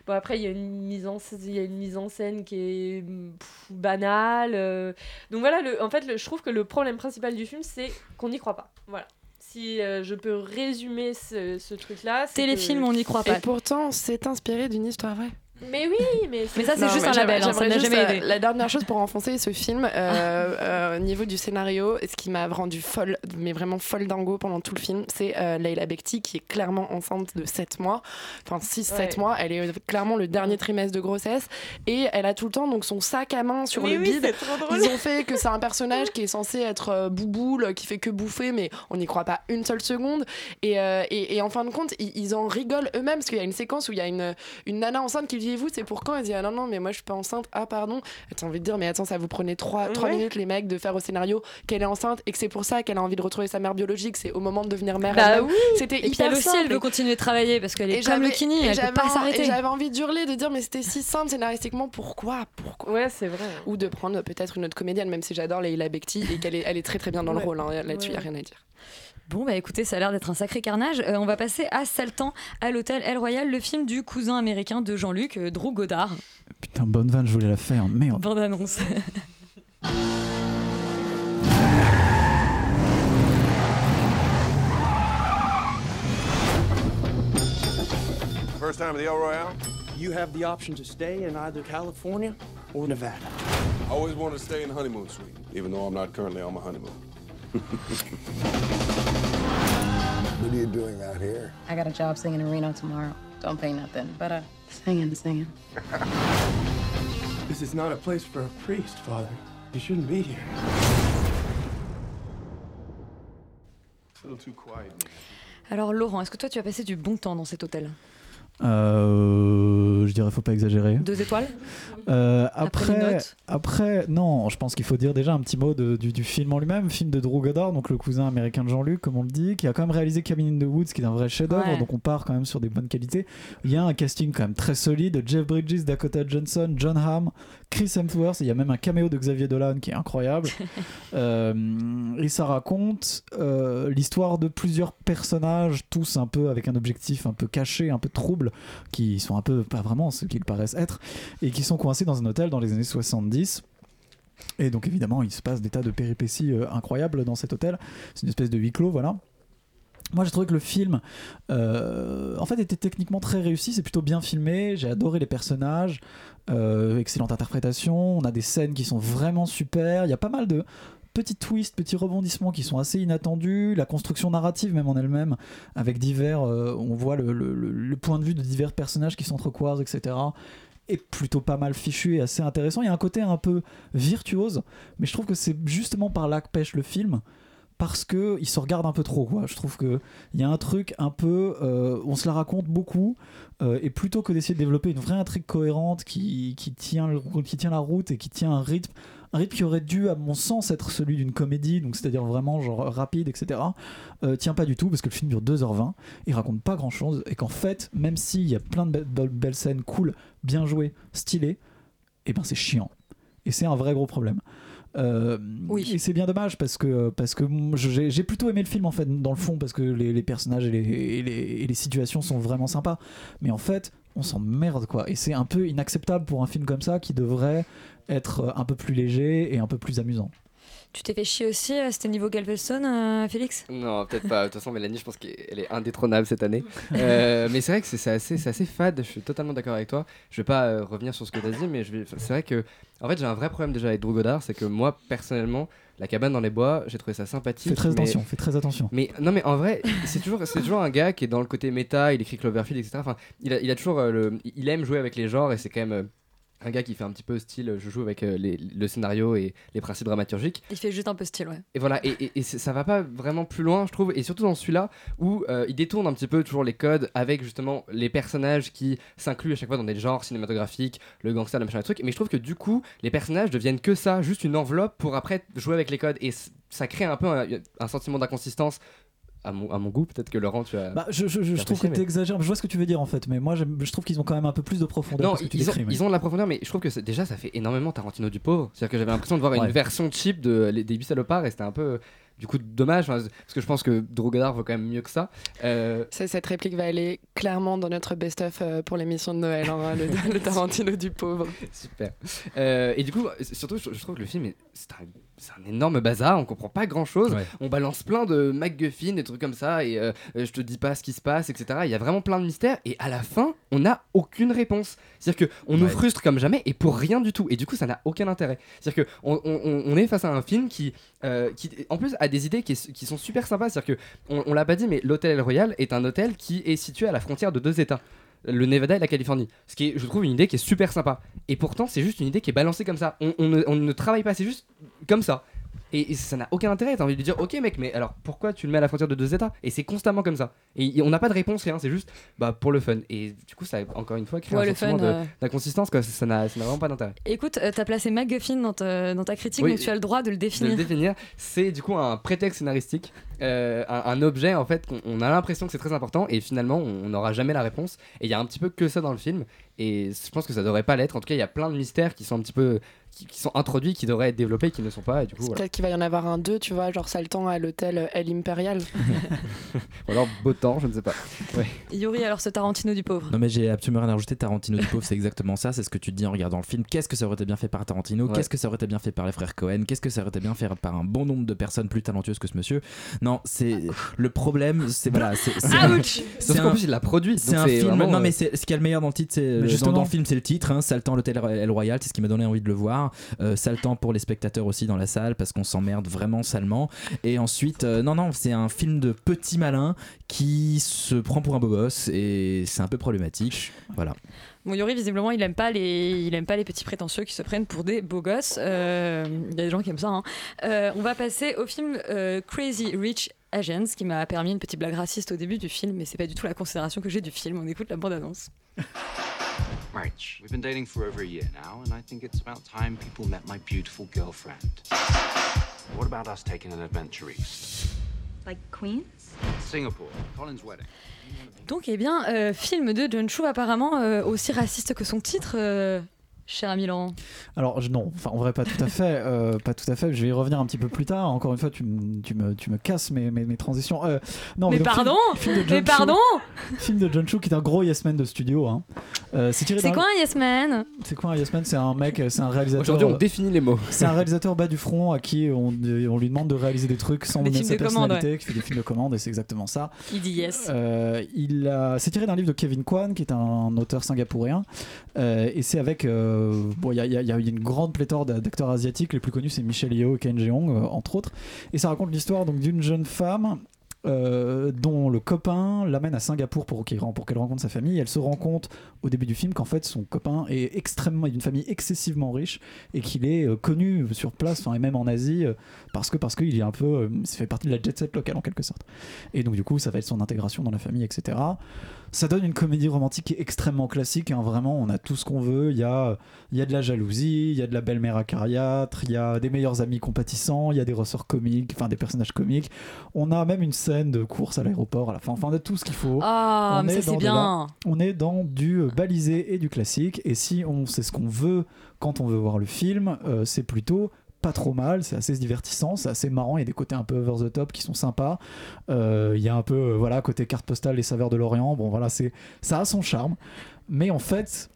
bon, après, il y a une mise en il y a une mise en scène qui est pff, banale. euh. Donc voilà, le, en fait, le- je trouve que le problème principal du film, c'est qu'on n'y croit pas. Voilà. Si euh, je peux résumer ce, ce truc-là, c'est Téléfilm, que- on n'y croit pas. Et pourtant, c'est inspiré d'une histoire vraie. Mais oui, mais, Mais ça, c'est juste mais un label, hein, ça juste, jamais euh, aidé. La dernière chose pour enfoncer ce film, euh, euh, au niveau du scénario, ce qui m'a rendu folle, mais vraiment folle dingo pendant tout le film, c'est euh, Leila Bekti qui est clairement enceinte de 7 mois, enfin 6-7 Ouais. mois. Elle est clairement le dernier trimestre de grossesse et elle a tout le temps donc son sac à main sur Mais le oui, bide. Ils ont fait que c'est un personnage qui est censé être euh, bouboule, qui fait que bouffer, mais on n'y croit pas une seule seconde. Et, euh, et, et en fin de compte, ils, ils en rigolent eux-mêmes parce qu'il y a une séquence où il y a une, une nana enceinte qui dit Vous, c'est pour quand Elle dit Ah non, non, mais moi je suis pas enceinte. Ah pardon. T'as envie de dire Mais attends, ça vous prenait 3, Ouais. minutes, les mecs, de faire au scénario qu'elle est enceinte et que c'est pour ça qu'elle a envie de retrouver sa mère biologique. C'est au moment de devenir mère. Bah oui. C'était hyper elle aussi, simple. elle veut continuer de travailler parce qu'elle est comme le kini, elle peut j'avais pas s'arrêter. J'avais envie d'hurler, de dire mais c'était si simple scénaristiquement, pourquoi Pourquoi Ouais, c'est vrai. Ou de prendre peut-être une autre comédienne, même si j'adore Leila Bekti et qu'elle est, elle est très très bien dans le rôle. hein. Là-dessus, il Ouais. a rien à dire. Bon, bah écoutez, ça a l'air d'être un sacré carnage. Euh, on va passer à Saltan, à l'hôtel El Royal, le film du cousin américain de Jean-Luc, euh, Drew Goddard. Putain, bonne vanne, je voulais la faire. Merde. Bande annonce. First time at the El Royale? You have the option to stay in either California or Nevada. I always wanted to stay in the honeymoon suite, even though I'm not currently on my honeymoon. What are you doing out here? I got a job singing in Reno tomorrow. Don't pay nothing, but uh, singing, singing. This is not a place for a priest, Father. You shouldn't be here. It's a little too quiet. Alors Laurent, est-ce que toi tu as passé du bon temps dans cet hôtel? Euh, je dirais, faut pas exagérer. Deux étoiles Euh, Après après, non, je pense qu'il faut dire déjà un petit mot de- du, du film en lui-même, film de Drew Goddard, donc le cousin américain de Jean-Luc, comme on le dit, qui a quand même réalisé Cabin in the Woods, qui est un vrai chef-d'œuvre, Ouais. donc on part quand même sur des bonnes qualités. Il y a un casting quand même très solide Jeff Bridges, Dakota Johnson, John Hamm, Chris Hemsworth, il y a même un caméo de Xavier Dolan qui est incroyable. Euh, et ça raconte euh, l'histoire de plusieurs personnages, tous un peu avec un objectif un peu caché, un peu trouble, qui sont un peu pas vraiment ce qu'ils paraissent être, et qui sont coincés dans un hôtel dans les années 70. Et donc évidemment, il se passe des tas de péripéties euh, incroyables dans cet hôtel. C'est une espèce de huis clos, voilà. Moi, j'ai trouvé que le film, euh, en fait, était techniquement très réussi. C'est plutôt bien filmé. J'ai adoré les personnages. Euh, excellente interprétation. On a des scènes qui sont vraiment super. Il y a pas mal de petits twists, petits rebondissements qui sont assez inattendus. La construction narrative, même en elle-même, avec divers, euh, on voit le, le- point de vue de divers personnages qui s'entrecroisent, etc. est plutôt pas mal fichu et assez intéressant. Il y a un côté un peu virtuose, mais je trouve que c'est justement par là que pêche le film parce que il se regarde un peu trop quoi. Je trouve que il y a un truc un peu euh, on se la raconte beaucoup euh, et plutôt que d'essayer de développer une vraie intrigue cohérente qui, tient la route et qui tient un rythme un rythme qui aurait dû à mon sens être celui d'une comédie donc c'est-à-dire vraiment genre rapide etc euh, tient pas du tout parce que le film dure 2h20 il raconte pas grand chose et qu'en fait même s'il y a plein de be- be- belles scènes cool bien jouées stylées et ben c'est chiant et c'est un vrai gros problème euh, Et c'est bien dommage parce que, parce que j'ai plutôt aimé le film en fait, dans le fond, parce que les, les personnages et les, et les, et les situations sont vraiment sympas. Mais en fait, on s'emmerde quoi. Et c'est un peu inacceptable pour un film comme ça qui devrait être un peu plus léger et un peu plus amusant. Tu t'es fait chier aussi, euh, c'était niveau Galveston, euh, Félix? Non, peut-être pas. De toute façon, Mélanie, je pense qu'elle est indétrônable cette année. Euh, mais c'est vrai que c'est assez, c'est assez fade. Je suis totalement d'accord avec toi. Je vais pas euh, revenir sur ce que tu as dit, mais c'est vrai que, en fait, j'ai un vrai problème déjà avec Drew Goddard. C'est que moi, personnellement, la cabane dans les bois, j'ai trouvé ça sympathique. Fais très mais- attention, fais très attention. mais non, mais en vrai, c'est toujours, c'est toujours un gars qui est dans le côté méta. Il écrit Cloverfield, etc. Enfin, il a, il a toujours euh, le, il aime jouer avec les genres et c'est quand même euh, un gars qui fait un petit peu style. Je joue avec euh, les- le scénario et les principes dramaturgiques. Il fait juste un peu style, ouais. Et voilà, et, et- ça va pas vraiment plus loin, je trouve, et surtout dans celui-là où euh, il détourne un petit peu toujours les codes avec justement les personnages qui s'incluent à chaque fois dans des genres cinématographiques, le gangster, le machin, le truc. Mais je trouve que du coup, les personnages deviennent que ça, juste une enveloppe pour après jouer avec les codes, et ça crée un peu un, un sentiment d'inconsistance à mon, à mon goût. Peut-être que Laurent, tu as. Bah, je, je- trouve que apprécié, tu mais- exagères. Je vois ce que tu veux dire en fait, mais moi je trouve qu'ils ont quand même un peu plus de profondeur Non, que que tu ils ont, mais- ils ont de la profondeur, mais je trouve que déjà ça fait énormément Tarantino du pauvre. C'est-à-dire que j'avais l'impression de voir Ouais. une version cheap de les, des 8 salopards et c'était un peu du coup dommage enfin, parce que je pense que Drew Goddard vaut quand même mieux que ça. Euh, Ça, Cette réplique va aller clairement dans notre best-of euh, pour l'émission de Noël, hein, le, le Tarantino du pauvre. Super. Euh, et du coup, surtout, je, je trouve que le film est, c'est un, c'est un énorme bazar. On comprend pas grand chose. Ouais. On balance plein de MacGuffin, des trucs comme ça, et euh, euh, je te dis pas ce qui se passe, etc. Il y a vraiment plein de mystères. Et à la fin, on n'a aucune réponse. C'est-à-dire que on nous frustre comme jamais et pour rien du tout. Et du coup, ça n'a aucun intérêt. C'est-à-dire que on, est face à un film qui, euh, qui, en plus, a des idées qui, qui sont super sympas. C'est-à-dire que on, on l'a pas dit, mais l'hôtel El Royal est un hôtel qui est situé à la frontière de deux États le Nevada et la Californie. Ce qui je trouve, une idée qui est super sympa. Et pourtant, c'est juste une idée qui est balancée comme ça. On ne, on ne travaille pas, c'est juste comme ça. Et, et ça n'a aucun intérêt. T'as envie de lui dire, ok mec, mais alors pourquoi tu le mets à la frontière de deux États? Et c'est constamment comme ça. Et on n'a pas de réponse, rien. C'est juste bah, pour le fun. Et du coup, ça, encore une fois, crée Ouais, un le sentiment de- euh. d'inconsistance. Ça n'a ça n'a vraiment pas d'intérêt. Écoute, euh, t'as placé MacGuffin dans ta, dans ta critique, Oui. donc tu as le droit de le de définir. le définir, c'est du coup un prétexte scénaristique, euh, un, un objet en fait qu'on on a l'impression que c'est très important et finalement on n'aura jamais la réponse. Et il y a un petit peu que ça dans le film et je pense que ça devrait pas l'être. En tout cas, il y a plein de mystères qui sont un petit peu qui, qui sont introduits, qui devraient être développés, qui ne sont pas. Et du coup, voilà. Peut-être qu'il va y en avoir un deux, tu vois, genre le temps à l'hôtel El Imperial. Ou alors beau temps, je ne sais pas. Ouais. Yuri, alors ce Tarantino du pauvre. Non mais j'ai absolument rien à rajouter. Tarantino du pauvre, c'est exactement ça. C'est ce que tu te dis en regardant le film. Qu'est-ce que ça aurait été bien fait par Tarantino? Ouais. Qu'est-ce que ça aurait été bien fait par les frères Cohen? Qu'est-ce que ça aurait été bien fait par un bon nombre de personnes plus talentueuses que ce monsieur? Non, c'est le problème. C'est voilà. c'est- c'est qu'en plus, il l'a produit, C'est un c'est film. vraiment, Non euh, mais c'est ce qu'il y a le meilleur dans le titre. C'est euh, dans, justement- dans le film, c'est le titre. Hein, Saltan l'hôtel El Royal. C'est ce qui m'a donné envie de le voir. Euh, Saltan pour les spectateurs aussi dans la salle parce qu'on s'emmerde vraiment salement. Et ensuite, euh, non non, c'est un film de petit malin qui se prend pour un beau gosse et c'est un peu problématique. Voilà. Bon, Yuri, visiblement, il aime pas les, il aime pas les petits prétentieux qui se prennent pour des beaux gosses. Euh, Il y a des gens qui aiment ça. hein. Euh, on va passer au film euh, Crazy Rich Asians, qui m'a permis une petite blague raciste au début du film, mais c'est pas du tout la considération que j'ai du film. On écoute la bande-annonce. March, we've been dating for over a year now, and I think it's about time people met my beautiful girlfriend. What about us taking an adventure east? Like Queens? Singapore, Colin's wedding. Donc, eh bien, euh, film de John Chu, apparemment euh, aussi raciste que son titre, euh, cher ami Laurent. Alors je- non, enfin en vrai pas tout à fait, euh, pas tout à fait. Je vais y revenir un petit peu plus tard. Encore une fois, tu, me- tu me, tu me casses mes, mes, mes transitions. Euh, non, Mais donc, film- pardon film de Mais John Chu- pardon Film de John Chu qui est un gros yes man de studio. Hein. Euh, c'est tiré C'est d'un- quoi un Yes Man C'est quoi un yes man C'est un mec, c'est un réalisateur. Aujourd'hui, on définit les mots. C'est un réalisateur bas du front à qui on, on lui demande de réaliser des trucs sans Des sa de commande, personnalité, ouais. qui fait des films de commande et c'est exactement ça. Il dit yes. Euh, il a- c'est tiré d'un livre de Kevin Kwan, qui est un auteur singapourien, Euh, et c'est avec, euh, bon, il y a, une grande pléthore d'a- d'acteurs asiatiques. Les plus connus, c'est Michelle Yeoh et Ken Jeong, euh, entre autres. Et ça raconte l'histoire donc d'une jeune femme. Euh, dont le copain l'amène à Singapour pour qu'elle rencontre sa famille. Elle se rend compte au début du film qu'en fait son copain est extrêmement d'une famille excessivement riche et qu'il est euh, connu sur place, et même en Asie, euh, parce que parce qu'il est un peu, fait partie de la jet set locale en quelque sorte. Et donc du coup ça va être son intégration dans la famille, etc. Ça donne une comédie romantique extrêmement classique. hein, vraiment, on a tout ce qu'on veut. Il y a, il y a de la jalousie, il y a de la belle-mère acariâtre, il y a des meilleurs amis compatissants, il y a des ressorts comiques, enfin des personnages comiques. On a même une de course à l'aéroport à la fin. Enfin, on a tout ce qu'il faut. Ah, On mais c'est bien. la- on est dans du euh, balisé et du classique. Et si on sait ce qu'on veut quand on veut voir le film, euh, c'est plutôt pas trop mal, c'est assez divertissant, c'est assez marrant, il y a des côtés un peu over the top qui sont sympas. Euh, Il y a un peu, euh, voilà, côté carte postale, les saveurs de l'Orient, bon voilà, c'est ça a son charme. Mais en fait,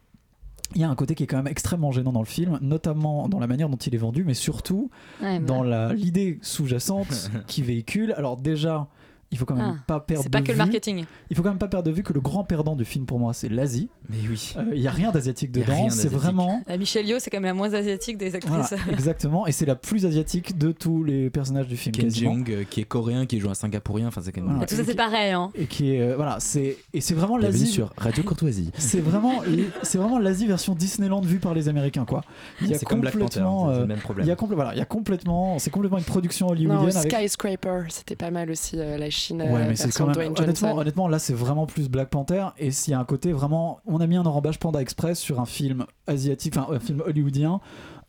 il y a un côté qui est quand même extrêmement gênant dans le film, notamment dans la manière dont il est vendu, mais surtout Ouais, bah. dans la- l'idée sous-jacente qui véhicule. Alors déjà, il faut quand même Ah, pas perdre c'est pas de que le vue- marketing. Il faut quand même pas perdre de vue que le grand perdant du film pour moi, c'est l'Asie. Mais oui. Il y a rien d'asiatique dedans, c'est vraiment La Michelle Yeoh, c'est quand même la moins asiatique des voilà, actrices. exactement, et c'est la plus asiatique de tous les personnages du film. Ken. Jeong, euh, qui est coréen, qui joue un singapourien, enfin c'est quand même. Voilà. Tout ça, c'est pareil. Hein. Et qui est euh, voilà, c'est et c'est vraiment l'Asie. sur Radio Courtoisie. C'est vraiment c'est vraiment l'Asie version Disneyland vue par les Américains quoi. Il y a Panther, complètement c'est le euh, même problème. il y a complè- voilà, il y a complètement c'est complètement une production Non, hollywoodienne avec Skyscraper, c'était pas mal aussi, euh, la Chine euh, Ouais, mais c'est version quand même. Honnêtement, honnêtement, là, c'est vraiment plus Black Panther. Et s'il y a un côté vraiment. On a mis un enrobage Panda Express sur un film asiatique, enfin, un film hollywoodien.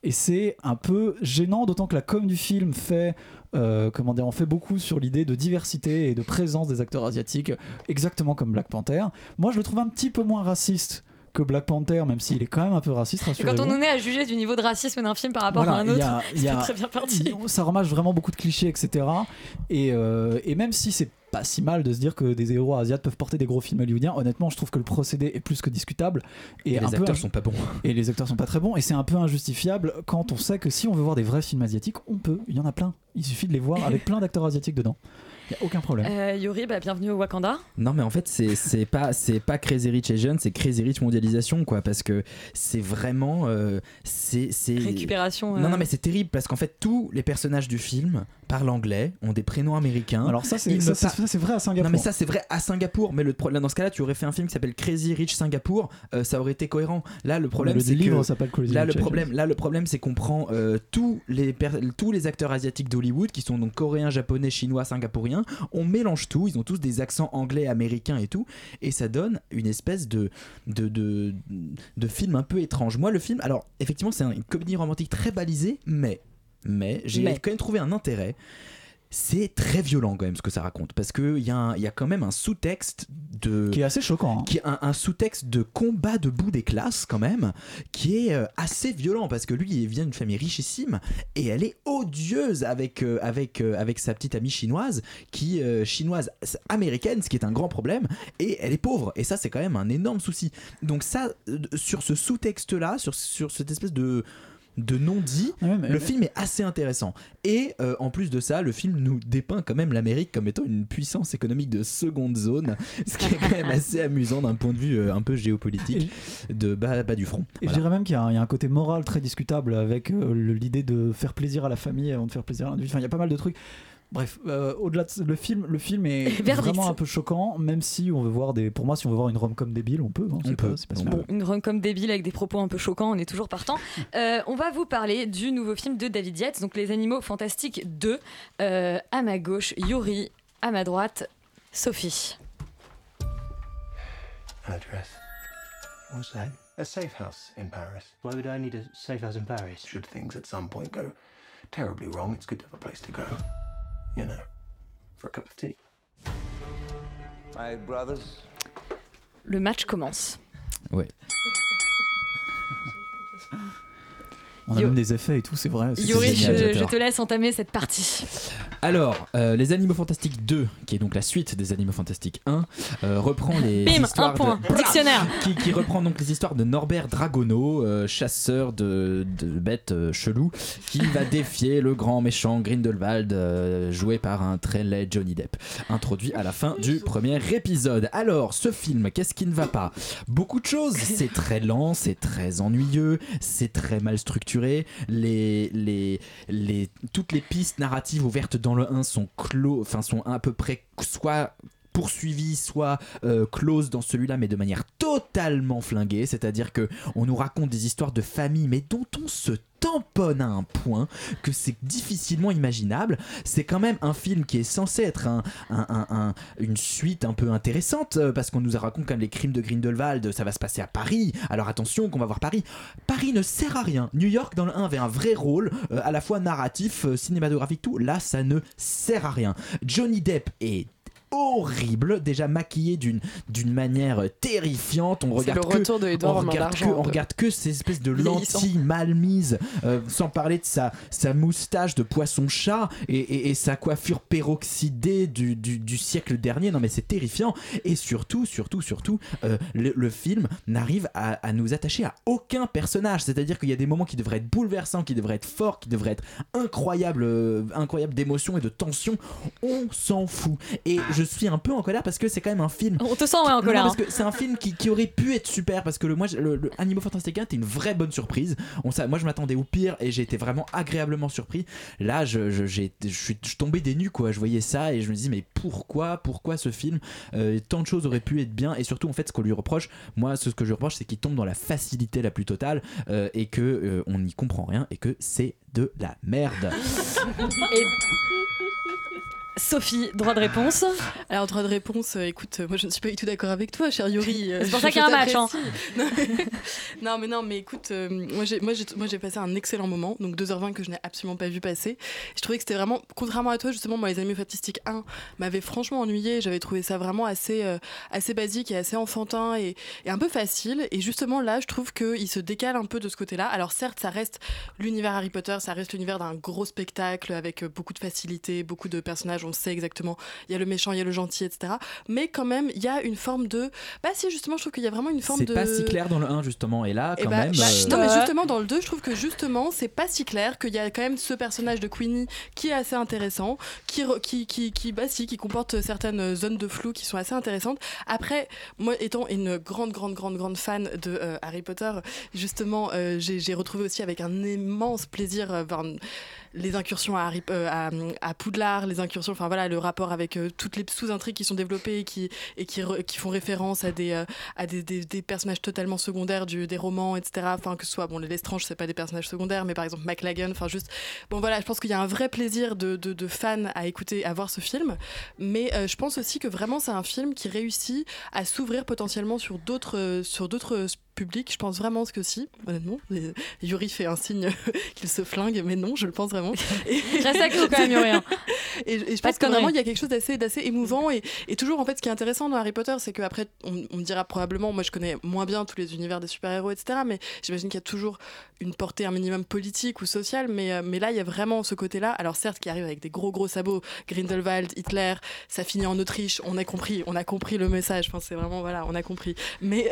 Et c'est un peu gênant, d'autant que la com du film fait. euh, comment dire, on fait beaucoup sur l'idée de diversité et de présence des acteurs asiatiques, exactement comme Black Panther. Moi, je le trouve un petit peu moins raciste que Black Panther, même s'il est quand même un peu raciste. Quand on en est à juger du niveau de racisme d'un film par rapport Voilà, à un autre, a- il y a- c'est très bien parti. ça remarque vraiment beaucoup de clichés, etc. Et, euh, et même si c'est pas si mal de se dire que des héros asiates peuvent porter des gros films hollywoodiens, honnêtement, je trouve que le procédé est plus que discutable. Et un les peu acteurs inju- sont pas bons. Et les acteurs sont pas très bons. Et c'est un peu injustifiable quand on sait que si on veut voir des vrais films asiatiques, on peut. Il y en a plein. Il suffit de les voir avec plein d'acteurs asiatiques dedans. Il n'y a aucun problème. Euh, Yuri, bah, bienvenue au Wakanda. Non mais en fait c'est pas pas Crazy Rich Asian c'est Crazy Rich mondialisation quoi parce que c'est vraiment euh, c'est Récupération, euh. non non mais c'est terrible parce qu'en fait tous les personnages du film parlent anglais ont des prénoms américains Alors ça, c'est- vrai à Singapour. non mais ça c'est vrai à Singapour mais le problème dans ce cas-là tu aurais fait un film qui s'appelle Crazy Rich Singapour euh, ça aurait été cohérent là le problème le c'est livre que s'appelle Crazy là Rich le problème là le problème c'est qu'on prend euh, tous les per- tous les acteurs asiatiques d'Hollywood qui sont donc coréens japonais chinois singapouriens on mélange tout ils ont tous des accents anglais américains et tout. Et ça donne une espèce de de, de, de film un peu étrange. Moi le film alors effectivement c'est une comédie romantique très balisée mais mais j'ai Mais. quand même trouvé un intérêt c'est très violent quand même ce que ça raconte parce que il y, y a quand même un sous-texte de Qui est assez choquant. hein. qui est un, un sous-texte de combat debout des classes quand même qui est euh, assez violent parce que lui il vient d'une famille richissime et elle est odieuse avec euh, avec euh, avec sa petite amie chinoise qui euh, chinoise américaine ce qui est un grand problème et elle est pauvre et ça c'est quand même un énorme souci donc ça sur ce sous-texte là sur sur cette espèce de de non-dit, mais- le film est assez intéressant. Et euh, en plus de ça, le film nous dépeint quand même l'Amérique comme étant une puissance économique de seconde zone, ce qui est quand même assez amusant d'un point de vue euh, un peu géopolitique de bas, bas du front. Et Voilà. je dirais même qu'il y, a un il y a un côté moral très discutable avec euh, l'idée de faire plaisir à la famille avant de faire plaisir à l'individu. Enfin, il y a pas mal de trucs. Bref, euh, au-delà de le film, le film est Verdict. vraiment un peu choquant, même si on veut voir des. Pour moi, si on veut voir une rom-com débile, on peut. hein, pas- pas mal. Bon, une run comme débile avec des propos un peu choquants, on est toujours partant. Euh, on va vous parler du nouveau film de David Yates, donc Les Animaux Fantastiques 2. Euh, à ma gauche, Yuri, à ma droite, Sophie. Address. What's that? A safe house in Paris. Why would I need a safe house in Paris? Should things at some point go terribly wrong, it's good to have a place to go. You know, for a cup of tea. My brothers. Le match commence. Ouais. On a Yo- même des effets et tout, c'est vrai. Yuri, je, je te laisse entamer cette partie. Alors, euh, Les Animaux Fantastiques 2, qui est donc la suite des Animaux Fantastiques 1, euh, reprend les Bim, histoires un point. de... Dictionnaire. qui, qui reprend donc les histoires de Norbert Dragono, euh, chasseur de, de bêtes euh, chelous, qui va défier le grand méchant Grindelwald, euh, joué par un très laid Johnny Depp, introduit à la fin du premier épisode. Alors, ce film, qu'est-ce qui ne va pas? Beaucoup de choses. C'est très lent, c'est très ennuyeux, c'est très mal structuré. Les, les, les, toutes les pistes narratives ouvertes dans le 1 sont clos, enfin sont à peu près soit poursuivies, soit euh, close dans celui-là, mais de manière totalement flinguée. C'est-à-dire que on nous raconte des histoires de famille, mais dont on se tamponne à un point que c'est difficilement imaginable. C'est quand même un film qui est censé être un, un- un- un- une suite un peu intéressante euh, parce qu'on nous raconte quand même les crimes de Grindelwald, ça va se passer à Paris. Alors attention qu'on va voir Paris. Paris ne sert à rien. New York dans le 1 avait un vrai rôle, euh, à la fois narratif, cinématographique, tout. Là, ça ne sert à rien. Johnny Depp est horrible, déjà maquillé d'une d'une manière terrifiante. On regarde le que, de on regarde que, d'argent, on de- regarde que ces espèces de lentilles mal mises, euh, sans parler de sa, sa moustache de poisson-chat et, et- et sa coiffure peroxydée du, du- du siècle dernier. Non mais c'est terrifiant. Et surtout, surtout, surtout, euh, le, le film n'arrive à, à nous attacher à aucun personnage. C'est-à-dire qu'il y a des moments qui devraient être bouleversants, qui devraient être forts, qui devraient être incroyables, euh, incroyables d'émotion et de tension. On s'en fout. Et je suis un peu en colère parce que c'est quand même un film. On te sent ouais, en Non, colère. parce que c'est un film qui, qui aurait pu être super parce que le, moi, le, le Animaux Fantastiques 1 était une vraie bonne surprise. On, sa- moi, je m'attendais au pire et j'ai été vraiment agréablement surpris. Là, je, je, j'ai- je suis je suis tombé des nues, quoi. Je voyais ça et je me dis, mais pourquoi, pourquoi ce film Euh, Tant de choses auraient pu être bien et surtout, en fait, ce qu'on lui reproche, moi, ce que je lui reproche, c'est qu'il tombe dans la facilité la plus totale euh, et que euh, on n'y comprend rien et que c'est de la merde. Et Sophie, droit de réponse. Alors, droit de réponse, euh, écoute, euh, moi je ne suis pas du tout d'accord avec toi, cher Yuri. euh, C'est pour je- ça qu'il y a un match, hein. t'apprécie. non, mais non, mais écoute, moi j'ai moi, j'ai- moi, j'ai passé un excellent moment, donc 2h20 que je n'ai absolument pas vu passer. Je trouvais que c'était vraiment, contrairement à toi, justement, moi, Les Amis Statistiques 1 m'avait franchement ennuyé. J'avais trouvé ça vraiment assez, assez basique et assez enfantin et, et un peu facile. Et justement, là, je trouve qu'il se décale un peu de ce côté-là. Alors, certes, ça reste l'univers Harry Potter, ça reste l'univers d'un gros spectacle avec beaucoup de facilité, beaucoup de personnages, on sait exactement, il y a le méchant, il y a le gentil, etc. Mais quand même, il y a une forme de. Bah, si, justement, je trouve qu'il y a vraiment une forme C'est de. pas si clair dans le 1 justement et là Eh quand bah, même. bah, euh, Non, mais justement, dans le 2, je trouve que justement, c'est pas si clair, qu'il y a quand même ce personnage de Queenie qui est assez intéressant, qui, qui, qui, qui, bah, si, qui comporte certaines zones de flou qui sont assez intéressantes. Après, moi, étant une grande, grande, grande, grande fan de euh, Harry Potter, justement, euh, j'ai retrouvé aussi avec un immense plaisir. Les incursions euh, à, Poudlard, les incursions, enfin voilà, le rapport avec euh, toutes les sous-intrigues qui sont développées et qui, et qui, font référence à des, euh, à des, des- personnages totalement secondaires du, des romans, etc. Enfin, que ce soit, bon, les Lestrange, c'est pas des personnages secondaires, mais par exemple McLagan, enfin juste. Bon voilà, je pense qu'il y a un vrai plaisir de, de, de fans à écouter, à voir ce film, mais je pense aussi que vraiment c'est un film qui réussit à s'ouvrir potentiellement sur d'autres sur d'autres publics. Je pense vraiment que si, honnêtement. Et Yuri fait un signe qu'il se flingue, mais non, je le pense vraiment. Et... Reste avec nous quand même, Yuri, hein. Et, et je Pas pense que vraiment il y a quelque chose d'assez d'assez émouvant et, et toujours en fait ce qui est intéressant dans Harry Potter c'est qu'après on, on me dira probablement moi je connais moins bien tous les univers des super-héros etc mais j'imagine qu'il y a toujours une portée un minimum politique ou sociale mais, euh, mais là il y a vraiment ce côté là alors certes qui arrive avec des gros gros sabots Grindelwald Hitler ça finit en Autriche on a compris on a compris le message enfin c'est vraiment voilà on a compris mais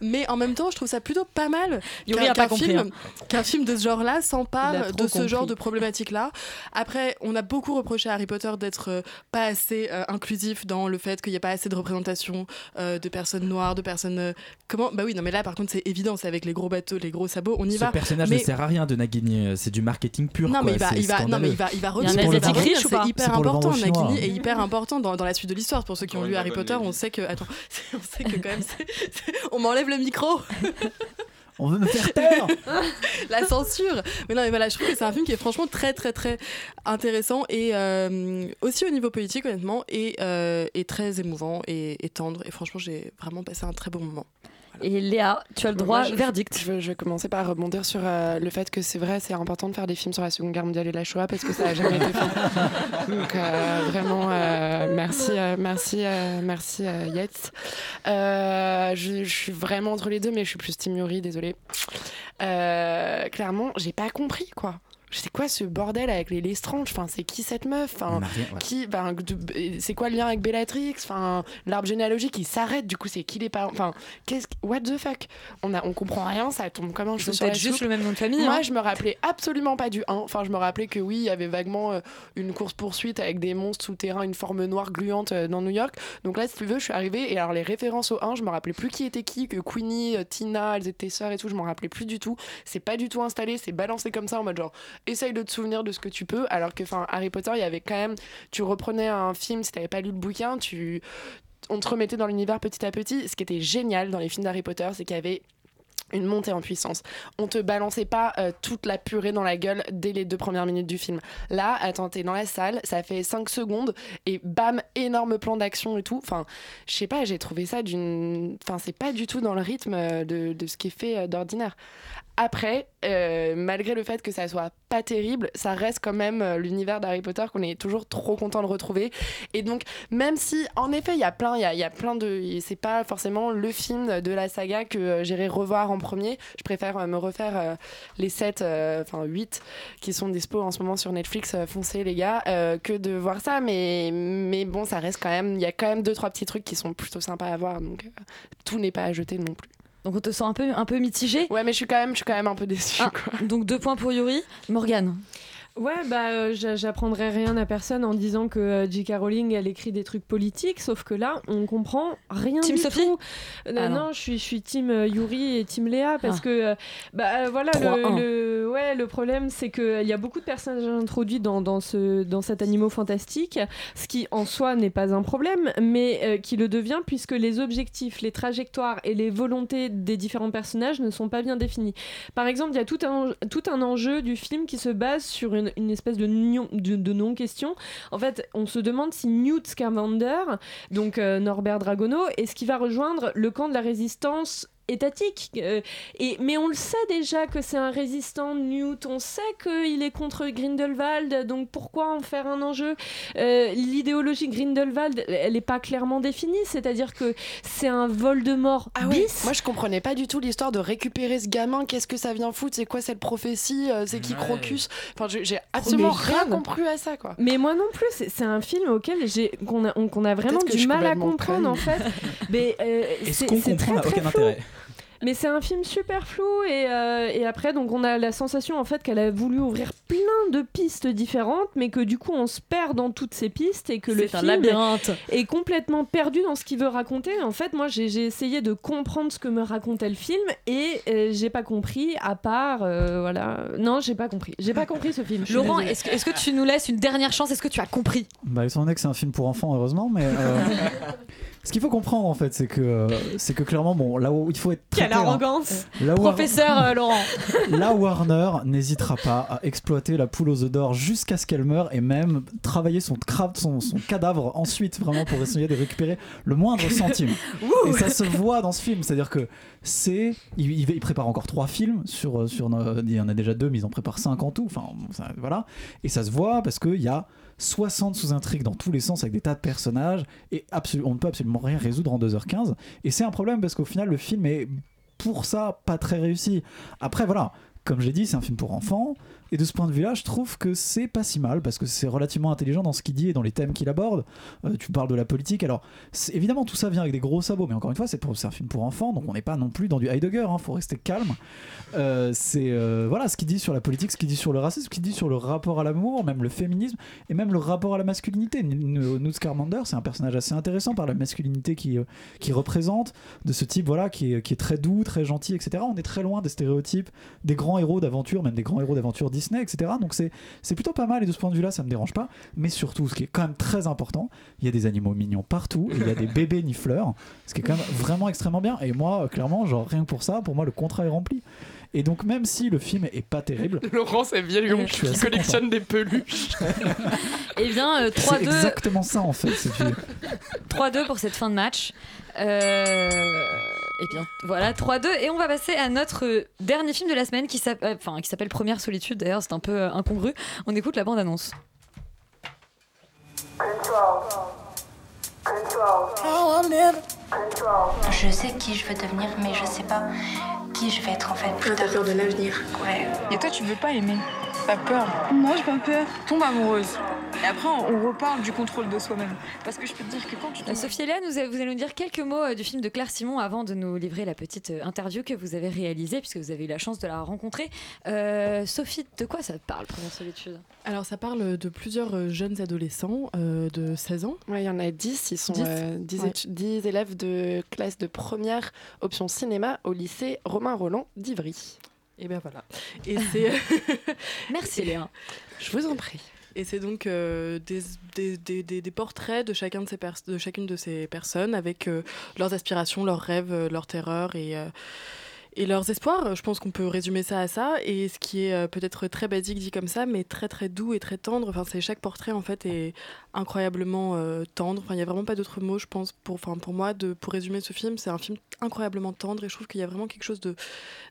mais en même temps je trouve ça plutôt pas mal qu'un compris, film hein. qu'un film de ce genre là Il a s'empare de ce genre compris. de problématique là après on a beaucoup reproché à Harry Potter d'être euh, pas assez euh, inclusif dans le fait qu'il n'y a pas assez de représentation euh, de personnes noires, de personnes. euh, comment? Bah oui, non, mais là par contre c'est évident, c'est avec les gros bateaux, les gros sabots, on y Ce va. personnage mais... ne sert à rien de Nagini, euh, c'est du marketing pur. Non, quoi, mais il va, il va, non, mais il va, il va revenir. C'est hyper important. Nagini hein. est hyper important dans, dans la suite de l'histoire. Pour ceux qui ont lu Harry Potter, on sait que. Attends, on sait que quand même. On m'enlève le micro On veut me faire taire la censure. Mais non, mais voilà, je trouve que c'est un film qui est franchement très, très, très intéressant et euh, aussi au niveau politique, honnêtement, et, euh, et très émouvant et, et tendre. Et franchement, j'ai vraiment passé un très bon moment. Et Léa, tu as le droit, Moi, je- verdict. Je, vais- je vais commencer par rebondir sur euh, le fait que c'est vrai, c'est important de faire des films sur la Seconde Guerre mondiale et la Shoah parce que ça n'a jamais été fait. Donc euh, vraiment, euh, merci, merci, merci Yates. Je, je suis vraiment entre les deux, mais je suis plus Team Yuri, désolée. Clairement, j'ai pas compris quoi. C'est quoi ce bordel avec les Lestrange Enfin, c'est qui cette meuf? Enfin, rien- ouais. qui, ben, C'est quoi le lien avec Bellatrix? Enfin, l'arbre généalogique il s'arrête. Du coup, c'est qui les parents? Enfin, qu'est-ce que- What the fuck? On a, on comprend rien. Ça tombe comme un cheveu sur la peut-être juste soupe. le même nom de famille. Moi, hein. je me rappelais absolument pas du 1. Enfin, je me rappelais que oui, il y avait vaguement euh, une course-poursuite avec des monstres souterrains, une forme noire gluante euh, dans New York. Donc là, si tu veux, je suis arrivée et alors les références au 1, je me rappelais plus qui était qui, que Queenie, euh, Tina, elles étaient sœurs et tout, je m'en rappelais plus du tout. C'est pas du tout installé, c'est balancé comme ça en mode genre, essaye de te souvenir de ce que tu peux. Alors que, enfin, Harry Potter, il y avait quand même, tu reprenais un film, si t'avais pas lu le bouquin, tu on te remettait dans l'univers petit à petit. Ce qui était génial dans les films d'Harry Potter, c'est qu'il y avait une montée en puissance. On te balançait pas euh, toute la purée dans la gueule dès les deux premières minutes du film. Là, attends, t'es dans la salle, ça fait 5 secondes et bam, énorme plan d'action et tout. Enfin, je sais pas, j'ai trouvé ça d'une. Enfin, c'est pas du tout dans le rythme euh, de, de ce qui est fait euh, d'ordinaire. Après, euh, malgré le fait que ça soit pas terrible, ça reste quand même euh, l'univers d'Harry Potter qu'on est toujours trop content de retrouver. Et donc, même si, en effet, il y a plein, il y a, plein de, c'est pas forcément le film de la saga que euh, j'irai revoir en premier. Je préfère me refaire les 7, enfin 8 qui sont dispo en ce moment sur Netflix. Foncez les gars, que de voir ça. Mais, mais bon, ça reste quand même, il y a quand même deux trois petits trucs qui sont plutôt sympas à voir. Donc, tout n'est pas à jeter non plus. Donc on te sent un peu, un peu mitigé. Ouais, mais je suis quand même, je suis quand même un peu déçue. Ah, donc deux points pour Yuri. Morgane. Ouais, bah, euh, j'a- j'apprendrai rien à personne en disant que euh, J.K. Rowling, elle écrit des trucs politiques, sauf que là, on comprend rien Team du Sophie tout. Euh, Ah non, non. je suis, je suis team euh, Yuri et team Léa parce Ah. que, euh, bah, voilà, 3-1. le, le, ouais, le problème, c'est qu'il y a beaucoup de personnages introduits dans, dans, ce, dans cet animaux fantastique, ce qui en soi n'est pas un problème, mais qui le devient puisque les objectifs, les trajectoires et les volontés des différents personnages ne sont pas bien définis. Par exemple, il y a tout un, tout un enjeu du film qui se base sur une une, espèce de non-question. En fait, on se demande si Newt Scamander, donc euh, Norbert Dragono, est-ce qu'il va rejoindre le camp de la résistance étatique Euh, et mais on le sait déjà que c'est un résistant Newt on sait qu'il est contre Grindelwald donc pourquoi en faire un enjeu? Euh, l'idéologie Grindelwald elle n'est pas clairement définie c'est-à-dire que c'est un Voldemort Ah oui, bis moi je comprenais pas du tout l'histoire de récupérer ce gamin, qu'est-ce que ça vient foutre, c'est quoi cette prophétie, euh, c'est qui Ouais. Crocus? Enfin, j'ai absolument rien compris à ça quoi. Mais moi non plus, c'est un film auquel j'ai qu'on a, on- qu'on a vraiment du mal à comprendre en fait. Mais euh, c'est qu'on c'est comprend très n'a très aucun flou. intérêt. Mais c'est un film super flou et, euh, et après donc on a la sensation en fait qu'elle a voulu ouvrir plein de pistes différentes mais que du coup on se perd dans toutes ces pistes et que le film labyrinthe. est complètement perdu dans ce qu'il veut raconter. En fait moi j'ai essayé de comprendre ce que me racontait le film et euh, j'ai pas compris à part euh, voilà non j'ai pas compris j'ai pas compris ce film. Laurent, désolée. est-ce que, est-ce que tu nous laisses une dernière chance? Est-ce que tu as compris? Bah, étant donné que c'est un film pour enfants, heureusement, mais. euh, Ce qu'il faut comprendre en fait, c'est que euh, c'est que clairement, bon, là où il faut être très Quelle clair, hein. arrogance Là où- Professeur euh, Laurent La Warner n'hésitera pas à exploiter la poule aux œufs d'or jusqu'à ce qu'elle meure et même travailler son, son, son cadavre ensuite vraiment pour essayer de récupérer le moindre centime. et ça se voit dans ce film, c'est-à-dire que c'est il, prépare encore trois films sur sur nos- il y en a déjà deux mais ils en préparent cinq en tout. Enfin ça- voilà et ça se voit parce qu'il y a 60 sous-intrigues dans tous les sens avec des tas de personnages et on ne peut absolument rien résoudre en 2h15 et c'est un problème parce qu'au final le film est pour ça pas très réussi. Après voilà, comme j'ai dit, c'est un film pour enfants et de ce point de vue-là, je trouve que c'est pas si mal parce que c'est relativement intelligent dans ce qu'il dit et dans les thèmes qu'il aborde. Euh, tu parles de la politique, alors évidemment tout ça vient avec des gros sabots, mais encore une fois, c'est un film pour enfants, donc on n'est pas non plus dans du Heidegger, hein, faut rester calme. Euh, c'est euh, voilà ce qu'il dit sur la politique, ce qu'il dit sur le racisme, ce qu'il dit sur le rapport à l'amour, même le féminisme et même le rapport à la masculinité. Newt Scamander, c'est un personnage assez intéressant par la masculinité qui qui représente de ce type voilà qui est, qui est très doux, très gentil, etc. On est très loin des stéréotypes des grands héros d'aventure, même des grands héros d'aventure Disney, etc. Donc c'est c'est plutôt pas mal et de ce point de vue-là, ça me dérange pas. Mais surtout, ce qui est quand même très important, il y a des animaux mignons partout et il y a des bébés nifleurs, ce qui est quand même vraiment extrêmement bien. Et moi, clairement, genre rien que pour ça, pour moi, le contrat est rempli. Et donc même si le film est pas terrible, Laurent, c'est vieil lion Je suis qui collectionne des peluches. Eh bien, euh, c'est 3-2 exactement ça en fait. c'est du- 3-2 pour cette fin de match. Euh, Et bien voilà, 3-2. Et on va passer à notre euh, dernier film de la semaine qui s'appelle enfin, qui s'appelle Première Solitude. D'ailleurs, c'est un peu euh, incongru. On écoute la bande-annonce. Je sais qui je veux devenir, mais je sais pas qui je vais être en fait. T'as peur de l'avenir. Ouais. Et toi, tu veux pas aimer? T'as peur Moi, j'ai pas peur. Tombe amoureuse. Et après, on reparle du contrôle de soi-même. Parce que je peux te dire que quand tu tombes... Sophie Hélène, vous, vous allez nous dire quelques mots euh, du film de Claire Simon avant de nous livrer la petite euh, interview que vous avez réalisée, puisque vous avez eu la chance de la rencontrer. Euh, Sophie, de quoi ça parle, Première Solitude? Alors, ça parle de plusieurs jeunes adolescents euh, de 16 ans. Ouais, il y en a 10, ils sont 10, euh, 10, ouais. étu- 10 élèves de classe de première option cinéma au lycée Romain Roland d'Ivry. Et ben voilà. Et c'est. Merci Léa. Je vous en prie. Et c'est donc euh, des, des, des, des- des portraits de, chacun de, ces pers- de chacune de ces personnes avec euh, leurs aspirations, leurs rêves, euh, leurs terreurs et, euh, et leurs espoirs. Je pense qu'on peut résumer ça à ça. Et ce qui est euh, peut-être très basique dit comme ça, mais très très doux et très tendre. Enfin, c'est chaque portrait en fait est incroyablement euh, tendre. Enfin, il n'y a vraiment pas d'autre mot, je pense, pour, enfin, pour moi, de, pour résumer ce film. C'est un film incroyablement tendre et je trouve qu'il y a vraiment quelque chose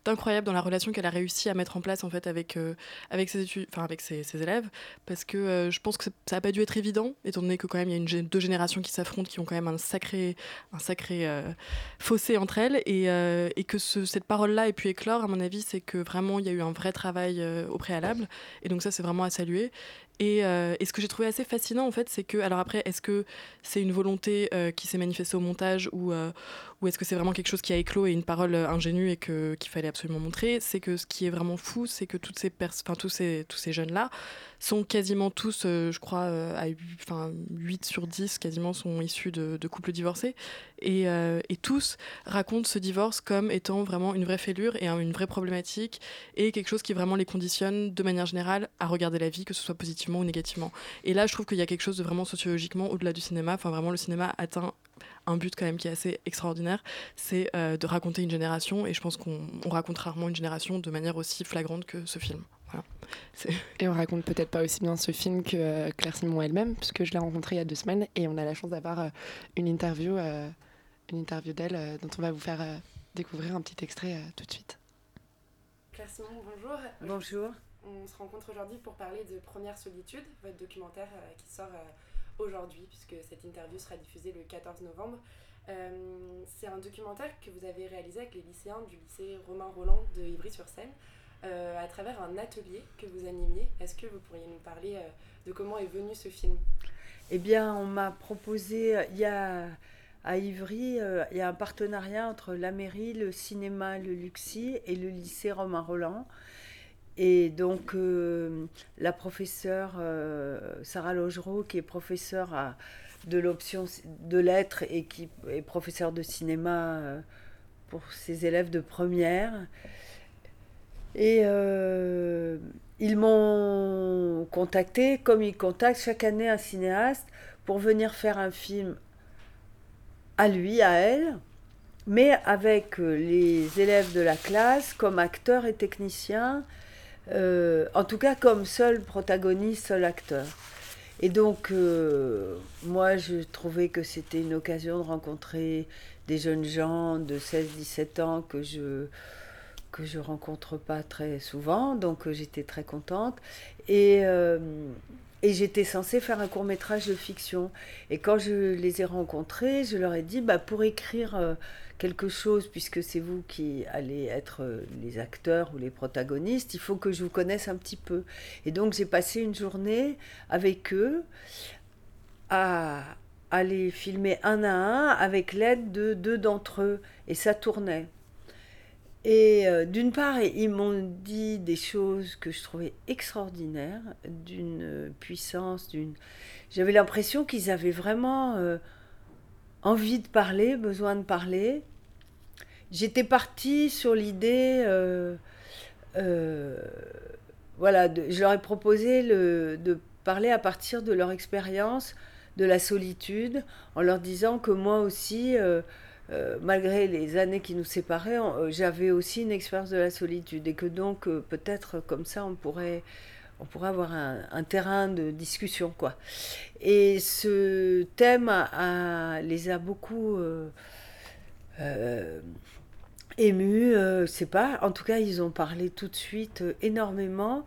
d'incroyable dans la relation qu'elle a réussi à mettre en place en fait avec euh, avec ses études, enfin avec ses, élèves, parce que je pense que ça a pas dû être évident, étant donné que quand même il y a une, deux générations qui s'affrontent, qui ont quand même un sacré un sacré fossé entre elles, et, et que ce- cette parole-là ait pu éclore, à mon avis, c'est que vraiment il y a eu un vrai travail euh, au préalable, et donc ça c'est vraiment à saluer. Et, euh, et ce que j'ai trouvé assez fascinant en fait, c'est que alors après, est-ce que c'est une volonté euh, qui s'est manifestée au montage ou ou est-ce que c'est vraiment quelque chose qui a éclos et une parole euh, ingénue et que qu'il fallait absolument montrer? C'est que ce qui est vraiment fou, c'est que toutes ces enfin tous ces tous ces jeunes là sont quasiment tous, euh, je crois, euh, à 8, enfin, 8 sur 10 quasiment sont issus de, couples divorcés et, et tous racontent ce divorce comme étant vraiment une vraie fêlure et un- une vraie problématique et quelque chose qui vraiment les conditionne de manière générale à regarder la vie, que ce soit positivement ou négativement. Et là, je trouve qu'il y a quelque chose de vraiment sociologiquement au-delà du cinéma. Enfin, vraiment, le cinéma atteint un but quand même qui est assez extraordinaire, c'est euh, de raconter une génération. Et je pense qu'on on raconte rarement une génération de manière aussi flagrante que ce film. Voilà. Et on raconte peut-être pas aussi bien ce film que euh, Claire Simon elle-même, puisque je l'ai rencontrée il y a deux semaines et on a la chance d'avoir euh, une interview, euh, une interview d'elle euh, dont on va vous faire euh, découvrir un petit extrait euh, tout de suite. Claire Simon, bonjour. Bonjour. On se rencontre aujourd'hui pour parler de Première Solitude, votre documentaire euh, qui sort euh, aujourd'hui, puisque cette interview sera diffusée le 14 novembre. Euh, c'est un documentaire que vous avez réalisé avec les lycéens du lycée Romain Roland de Ivry-sur-Seine, euh, à travers un atelier que vous animiez. Est-ce que vous pourriez nous parler euh, de comment est venu ce film? Eh bien, on m'a proposé, il y a à Ivry, il y a un partenariat entre la mairie, le cinéma, le Luxi et le lycée Romain Roland. Et donc, euh, la professeure euh, Sarah Logereau, qui est professeure de l'option de lettres et qui est professeure de cinéma euh, pour ses élèves de première, et ils m'ont contacté, comme ils contactent chaque année un cinéaste, pour venir faire un film à lui, à elle, mais avec les élèves de la classe comme acteurs et techniciens, euh, en tout cas comme seul protagoniste, seul acteur. Et donc, euh, moi, je trouvais que c'était une occasion de rencontrer des jeunes gens de 16-17 ans que je que je rencontre pas très souvent, donc euh, j'étais très contente. Et, et j'étais censée faire un court métrage de fiction. Et quand je les ai rencontrés, je leur ai dit, bah, pour écrire euh, quelque chose, puisque c'est vous qui allez être euh, les acteurs ou les protagonistes, il faut que je vous connaisse un petit peu. Et donc j'ai passé une journée avec eux à aller filmer un à un avec l'aide de deux d'entre eux. Et ça tournait. Et euh, d'une part, ils m'ont dit des choses que je trouvais extraordinaires, d'une euh, puissance, d'une... J'avais l'impression qu'ils avaient vraiment euh, envie de parler, besoin de parler. J'étais partie sur l'idée... voilà, je leur ai proposé de parler à partir de leur expérience de la solitude, en leur disant que moi aussi, euh, malgré les années qui nous séparaient, euh, j'avais aussi une expérience de la solitude et que donc euh, peut-être comme ça on pourrait, on pourrait avoir un, terrain de discussion quoi. Et ce thème les a beaucoup euh, émus, sais pas. En tout cas, ils ont parlé tout de suite énormément.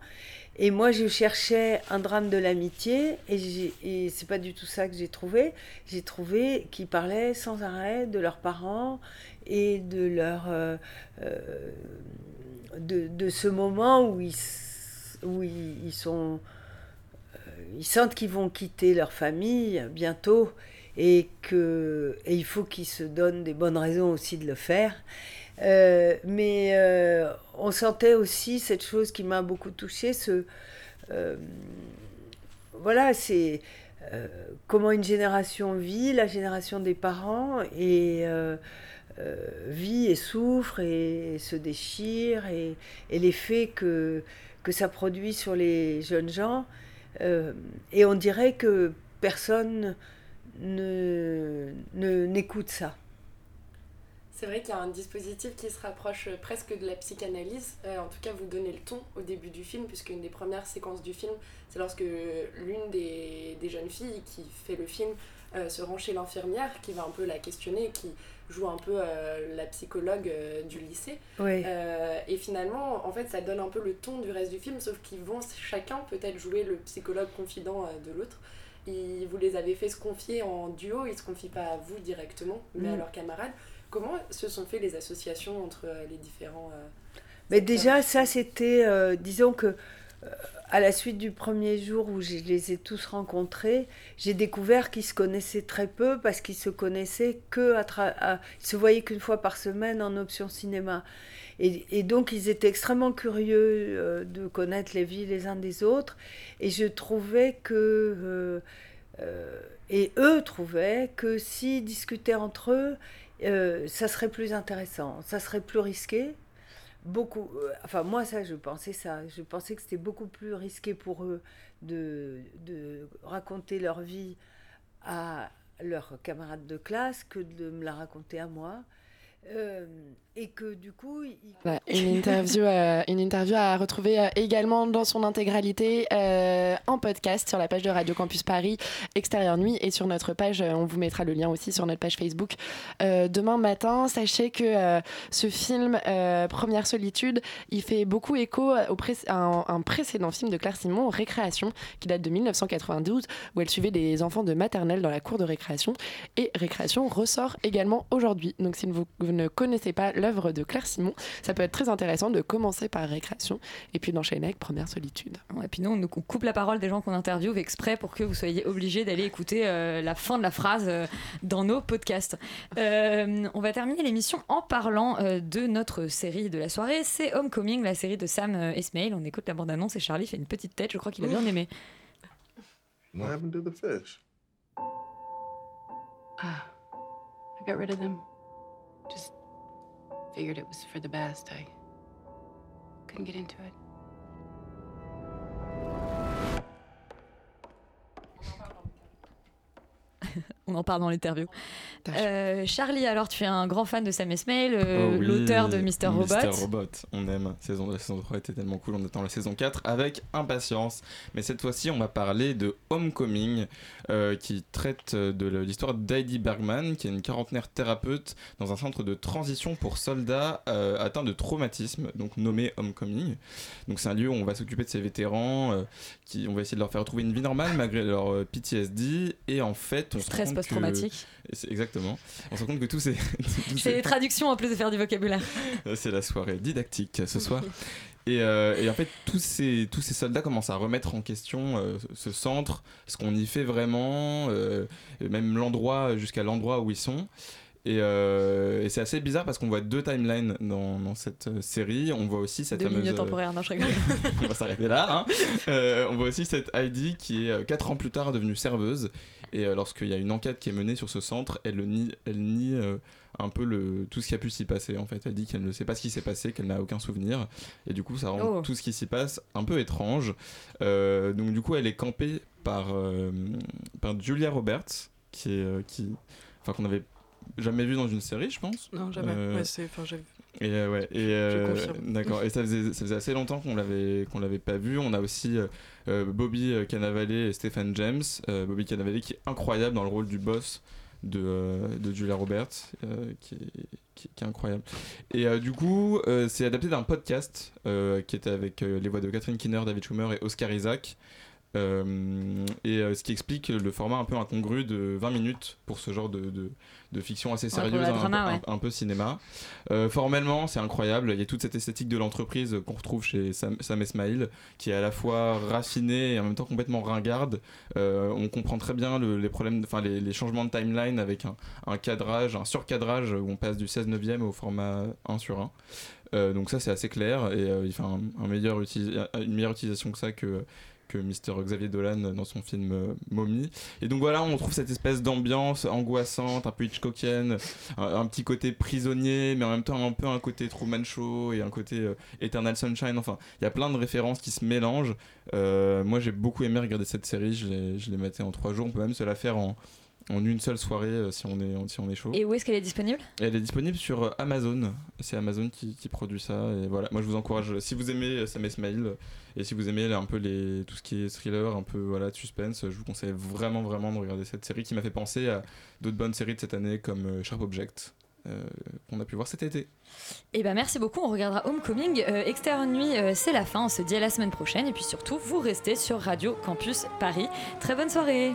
Et moi, je cherchais un drame de l'amitié, et, et c'est pas du tout ça que j'ai trouvé. J'ai trouvé qu'ils parlaient sans arrêt de leurs parents et de leur euh, euh, de, ce moment où ils où ils, ils sont euh, ils sentent qu'ils vont quitter leur famille bientôt et que et il faut qu'ils se donnent des bonnes raisons aussi de le faire. Euh, mais euh, on sentait aussi cette chose qui m'a beaucoup touchée, ce euh, voilà, c'est comment une génération vit, la génération des parents, et vit et souffre et, se déchire, et, et l'effet que, que ça produit sur les jeunes gens. Et on dirait que personne ne, ne- n'écoute ça. C'est vrai qu'il y a un dispositif qui se rapproche presque de la psychanalyse. Euh, en tout cas, vous donnez le ton au début du film, puisque une des premières séquences du film, c'est lorsque l'une des, des jeunes filles qui fait le film euh, se rend chez l'infirmière, qui va un peu la questionner, qui joue un peu euh, la psychologue du lycée. Oui. Et finalement, en fait, ça donne un peu le ton du reste du film, sauf qu'ils vont chacun peut-être jouer le psychologue confident de l'autre. Ils- Vous les avez fait se confier en duo, ils se confient pas à vous directement, mais à Mm. leurs camarades. Comment se sont fait les associations entre euh, les différents... euh, Mais déjà, ça, c'était, euh, disons que euh, à la suite du premier jour où je les ai tous rencontrés, j'ai découvert qu'ils se connaissaient très peu parce qu'ils se connaissaient que à tra- à- ils se voyaient qu'une fois par semaine en option cinéma. Et, et donc, ils étaient extrêmement curieux euh, de connaître les vies les uns des autres. Et je trouvais que. et eux trouvaient que s'ils discutaient entre eux, euh, ça serait plus intéressant, ça serait plus risqué. Beaucoup, euh, enfin moi ça je pensais ça, je pensais que c'était beaucoup plus risqué pour eux de, de raconter leur vie à leurs camarades de classe que de me la raconter à moi. Euh, et que du coup, il... Voilà, une, interview, euh, une interview à retrouver euh, également dans son intégralité en podcast sur la page de Radio Campus Paris, Extérieur Nuit, et sur notre page, on vous mettra le lien aussi sur notre page Facebook demain matin. Sachez que ce film, Première Solitude, il fait beaucoup écho au pré- un, un précédent film de Claire Simon, Récréation, qui date de 1992, où elle suivait des enfants de maternelle dans la cour de récréation. Et Récréation ressort également aujourd'hui. Donc si vous, vous ne connaissez pas l'œuvre de Claire Simon, ça peut être très intéressant de commencer par Récréation et puis d'enchaîner avec Première Solitude. Et puis nous, on nous coupe la parole des gens qu'on interviewe exprès pour que vous soyez obligés d'aller écouter euh, la fin de la phrase euh, dans nos podcasts. Euh, on va terminer l'émission en parlant euh, de notre série de la soirée. C'est Homecoming, la série de Sam Esmail. On écoute la bande-annonce et Charlie fait une petite tête. Je crois qu'il a bien aimé. What happened to the fish? Ah, I got rid of them. Just figured it was for the best. I couldn't get into it. On en parle dans l'interview. Euh, Charlie, alors tu es un grand fan de Sam Esmail, Oh euh, oui, l'auteur de Mr. Robot. Mr. Robot, on aime. Saison, la saison 3 était tellement cool, on attend la saison 4 avec impatience. Mais cette fois-ci, on va parler de Homecoming, euh, qui traite de l'histoire d'Heidi Bergman, qui est une quarantenaire thérapeute dans un centre de transition pour soldats euh, atteints de traumatisme, donc nommé Homecoming. Donc c'est un lieu où on va s'occuper de ces vétérans, euh, qui, on va essayer de leur faire retrouver une vie normale malgré leur PTSD. Et en fait, on se rend post-traumatique. C'est Exactement. On se rend compte que tous C'est ces- des traductions en plus de faire du vocabulaire. C'est la soirée didactique ce soir. Et, euh, et en fait, tous ces, tous ces soldats commencent à remettre en question euh, ce centre, ce qu'on y fait vraiment, euh, même l'endroit jusqu'à l'endroit où ils sont. Et, euh, et c'est assez bizarre parce qu'on voit deux timelines dans, dans cette euh, série. On voit aussi cette Deux fameuse. lignes euh, temporaires, non, je rigole. on va s'arrêter là. hein. Euh, on voit aussi cette Heidi qui est 4 ans plus tard devenue serveuse. Et euh, lorsqu'il y a une enquête qui est menée sur ce centre, elle, le nie, elle nie euh, un peu le, tout ce qui a pu s'y passer. En fait, elle dit qu'elle ne sait pas ce qui s'est passé, qu'elle n'a aucun souvenir. Et du coup, ça rend Oh. tout ce qui s'y passe un peu étrange. Euh, donc, du coup, elle est campée par, euh, par Julia Roberts, qui est. euh, qui, enfin, qu'on avait jamais vu dans une série, je pense. Non, jamais. Euh, Ouais, c'est- enfin, j'ai- et euh, ouais, et euh, d'accord. Et ça faisait, ça faisait assez longtemps qu'on l'avait qu'on l'avait pas vu. On a aussi euh, euh, Bobby Cannavale et Stephen James. Euh, Bobby Cannavale qui est incroyable dans le rôle du boss de, euh, de Julia Roberts, euh, qui, est, qui, qui est incroyable. Et euh, du coup, euh, c'est adapté d'un podcast euh, qui était avec euh, les voix de Catherine Kinner, David Schumer et Oscar Isaac. Euh, et euh, ce qui explique le format un peu incongru de 20 minutes pour ce genre de, de, de fiction assez sérieuse, drama, un- ouais. un peu cinéma. Euh, formellement, c'est incroyable. Il y a toute cette esthétique de l'entreprise qu'on retrouve chez Sam, Sam Esmail, qui est à la fois raffinée et en même temps complètement ringarde. On comprend très bien le- les problèmes, enfin les, les changements de timeline avec un, un cadrage, un surcadrage où on passe du 16 neuvième au format 1 sur 1. Euh, donc ça c'est assez clair et euh, il fait un, un meilleur une meilleure utilisation que ça que que Mr. Xavier Dolan dans son film euh, Mommy. Et donc voilà, on trouve cette espèce d'ambiance angoissante, un peu Hitchcockienne, un, un petit côté prisonnier, mais en même temps un peu un côté Truman Show et un côté euh, Eternal Sunshine. Enfin, il y a plein de références qui se mélangent. Euh, moi, j'ai beaucoup aimé regarder cette série. Je l'ai, je l'ai maté en trois jours. On peut même se la faire en, en une seule soirée euh, si on est, si on est chaud. Et où est-ce qu'elle est disponible? Elle est disponible sur euh, Amazon. C'est Amazon qui, qui produit ça. Et voilà, moi je vous encourage. Si vous aimez Sam Esmail et si vous aimez un peu les, tout ce qui est thriller, un peu voilà suspense, je vous conseille vraiment vraiment de regarder cette série qui m'a fait penser à d'autres bonnes séries de cette année comme euh, Sharp Object euh, qu'on a pu voir cet été. Et ben merci beaucoup, on regardera Homecoming. Euh, Extérieur Nuit, euh, c'est la fin, on se dit à la semaine prochaine. Et puis surtout, vous restez sur Radio Campus Paris. Très bonne soirée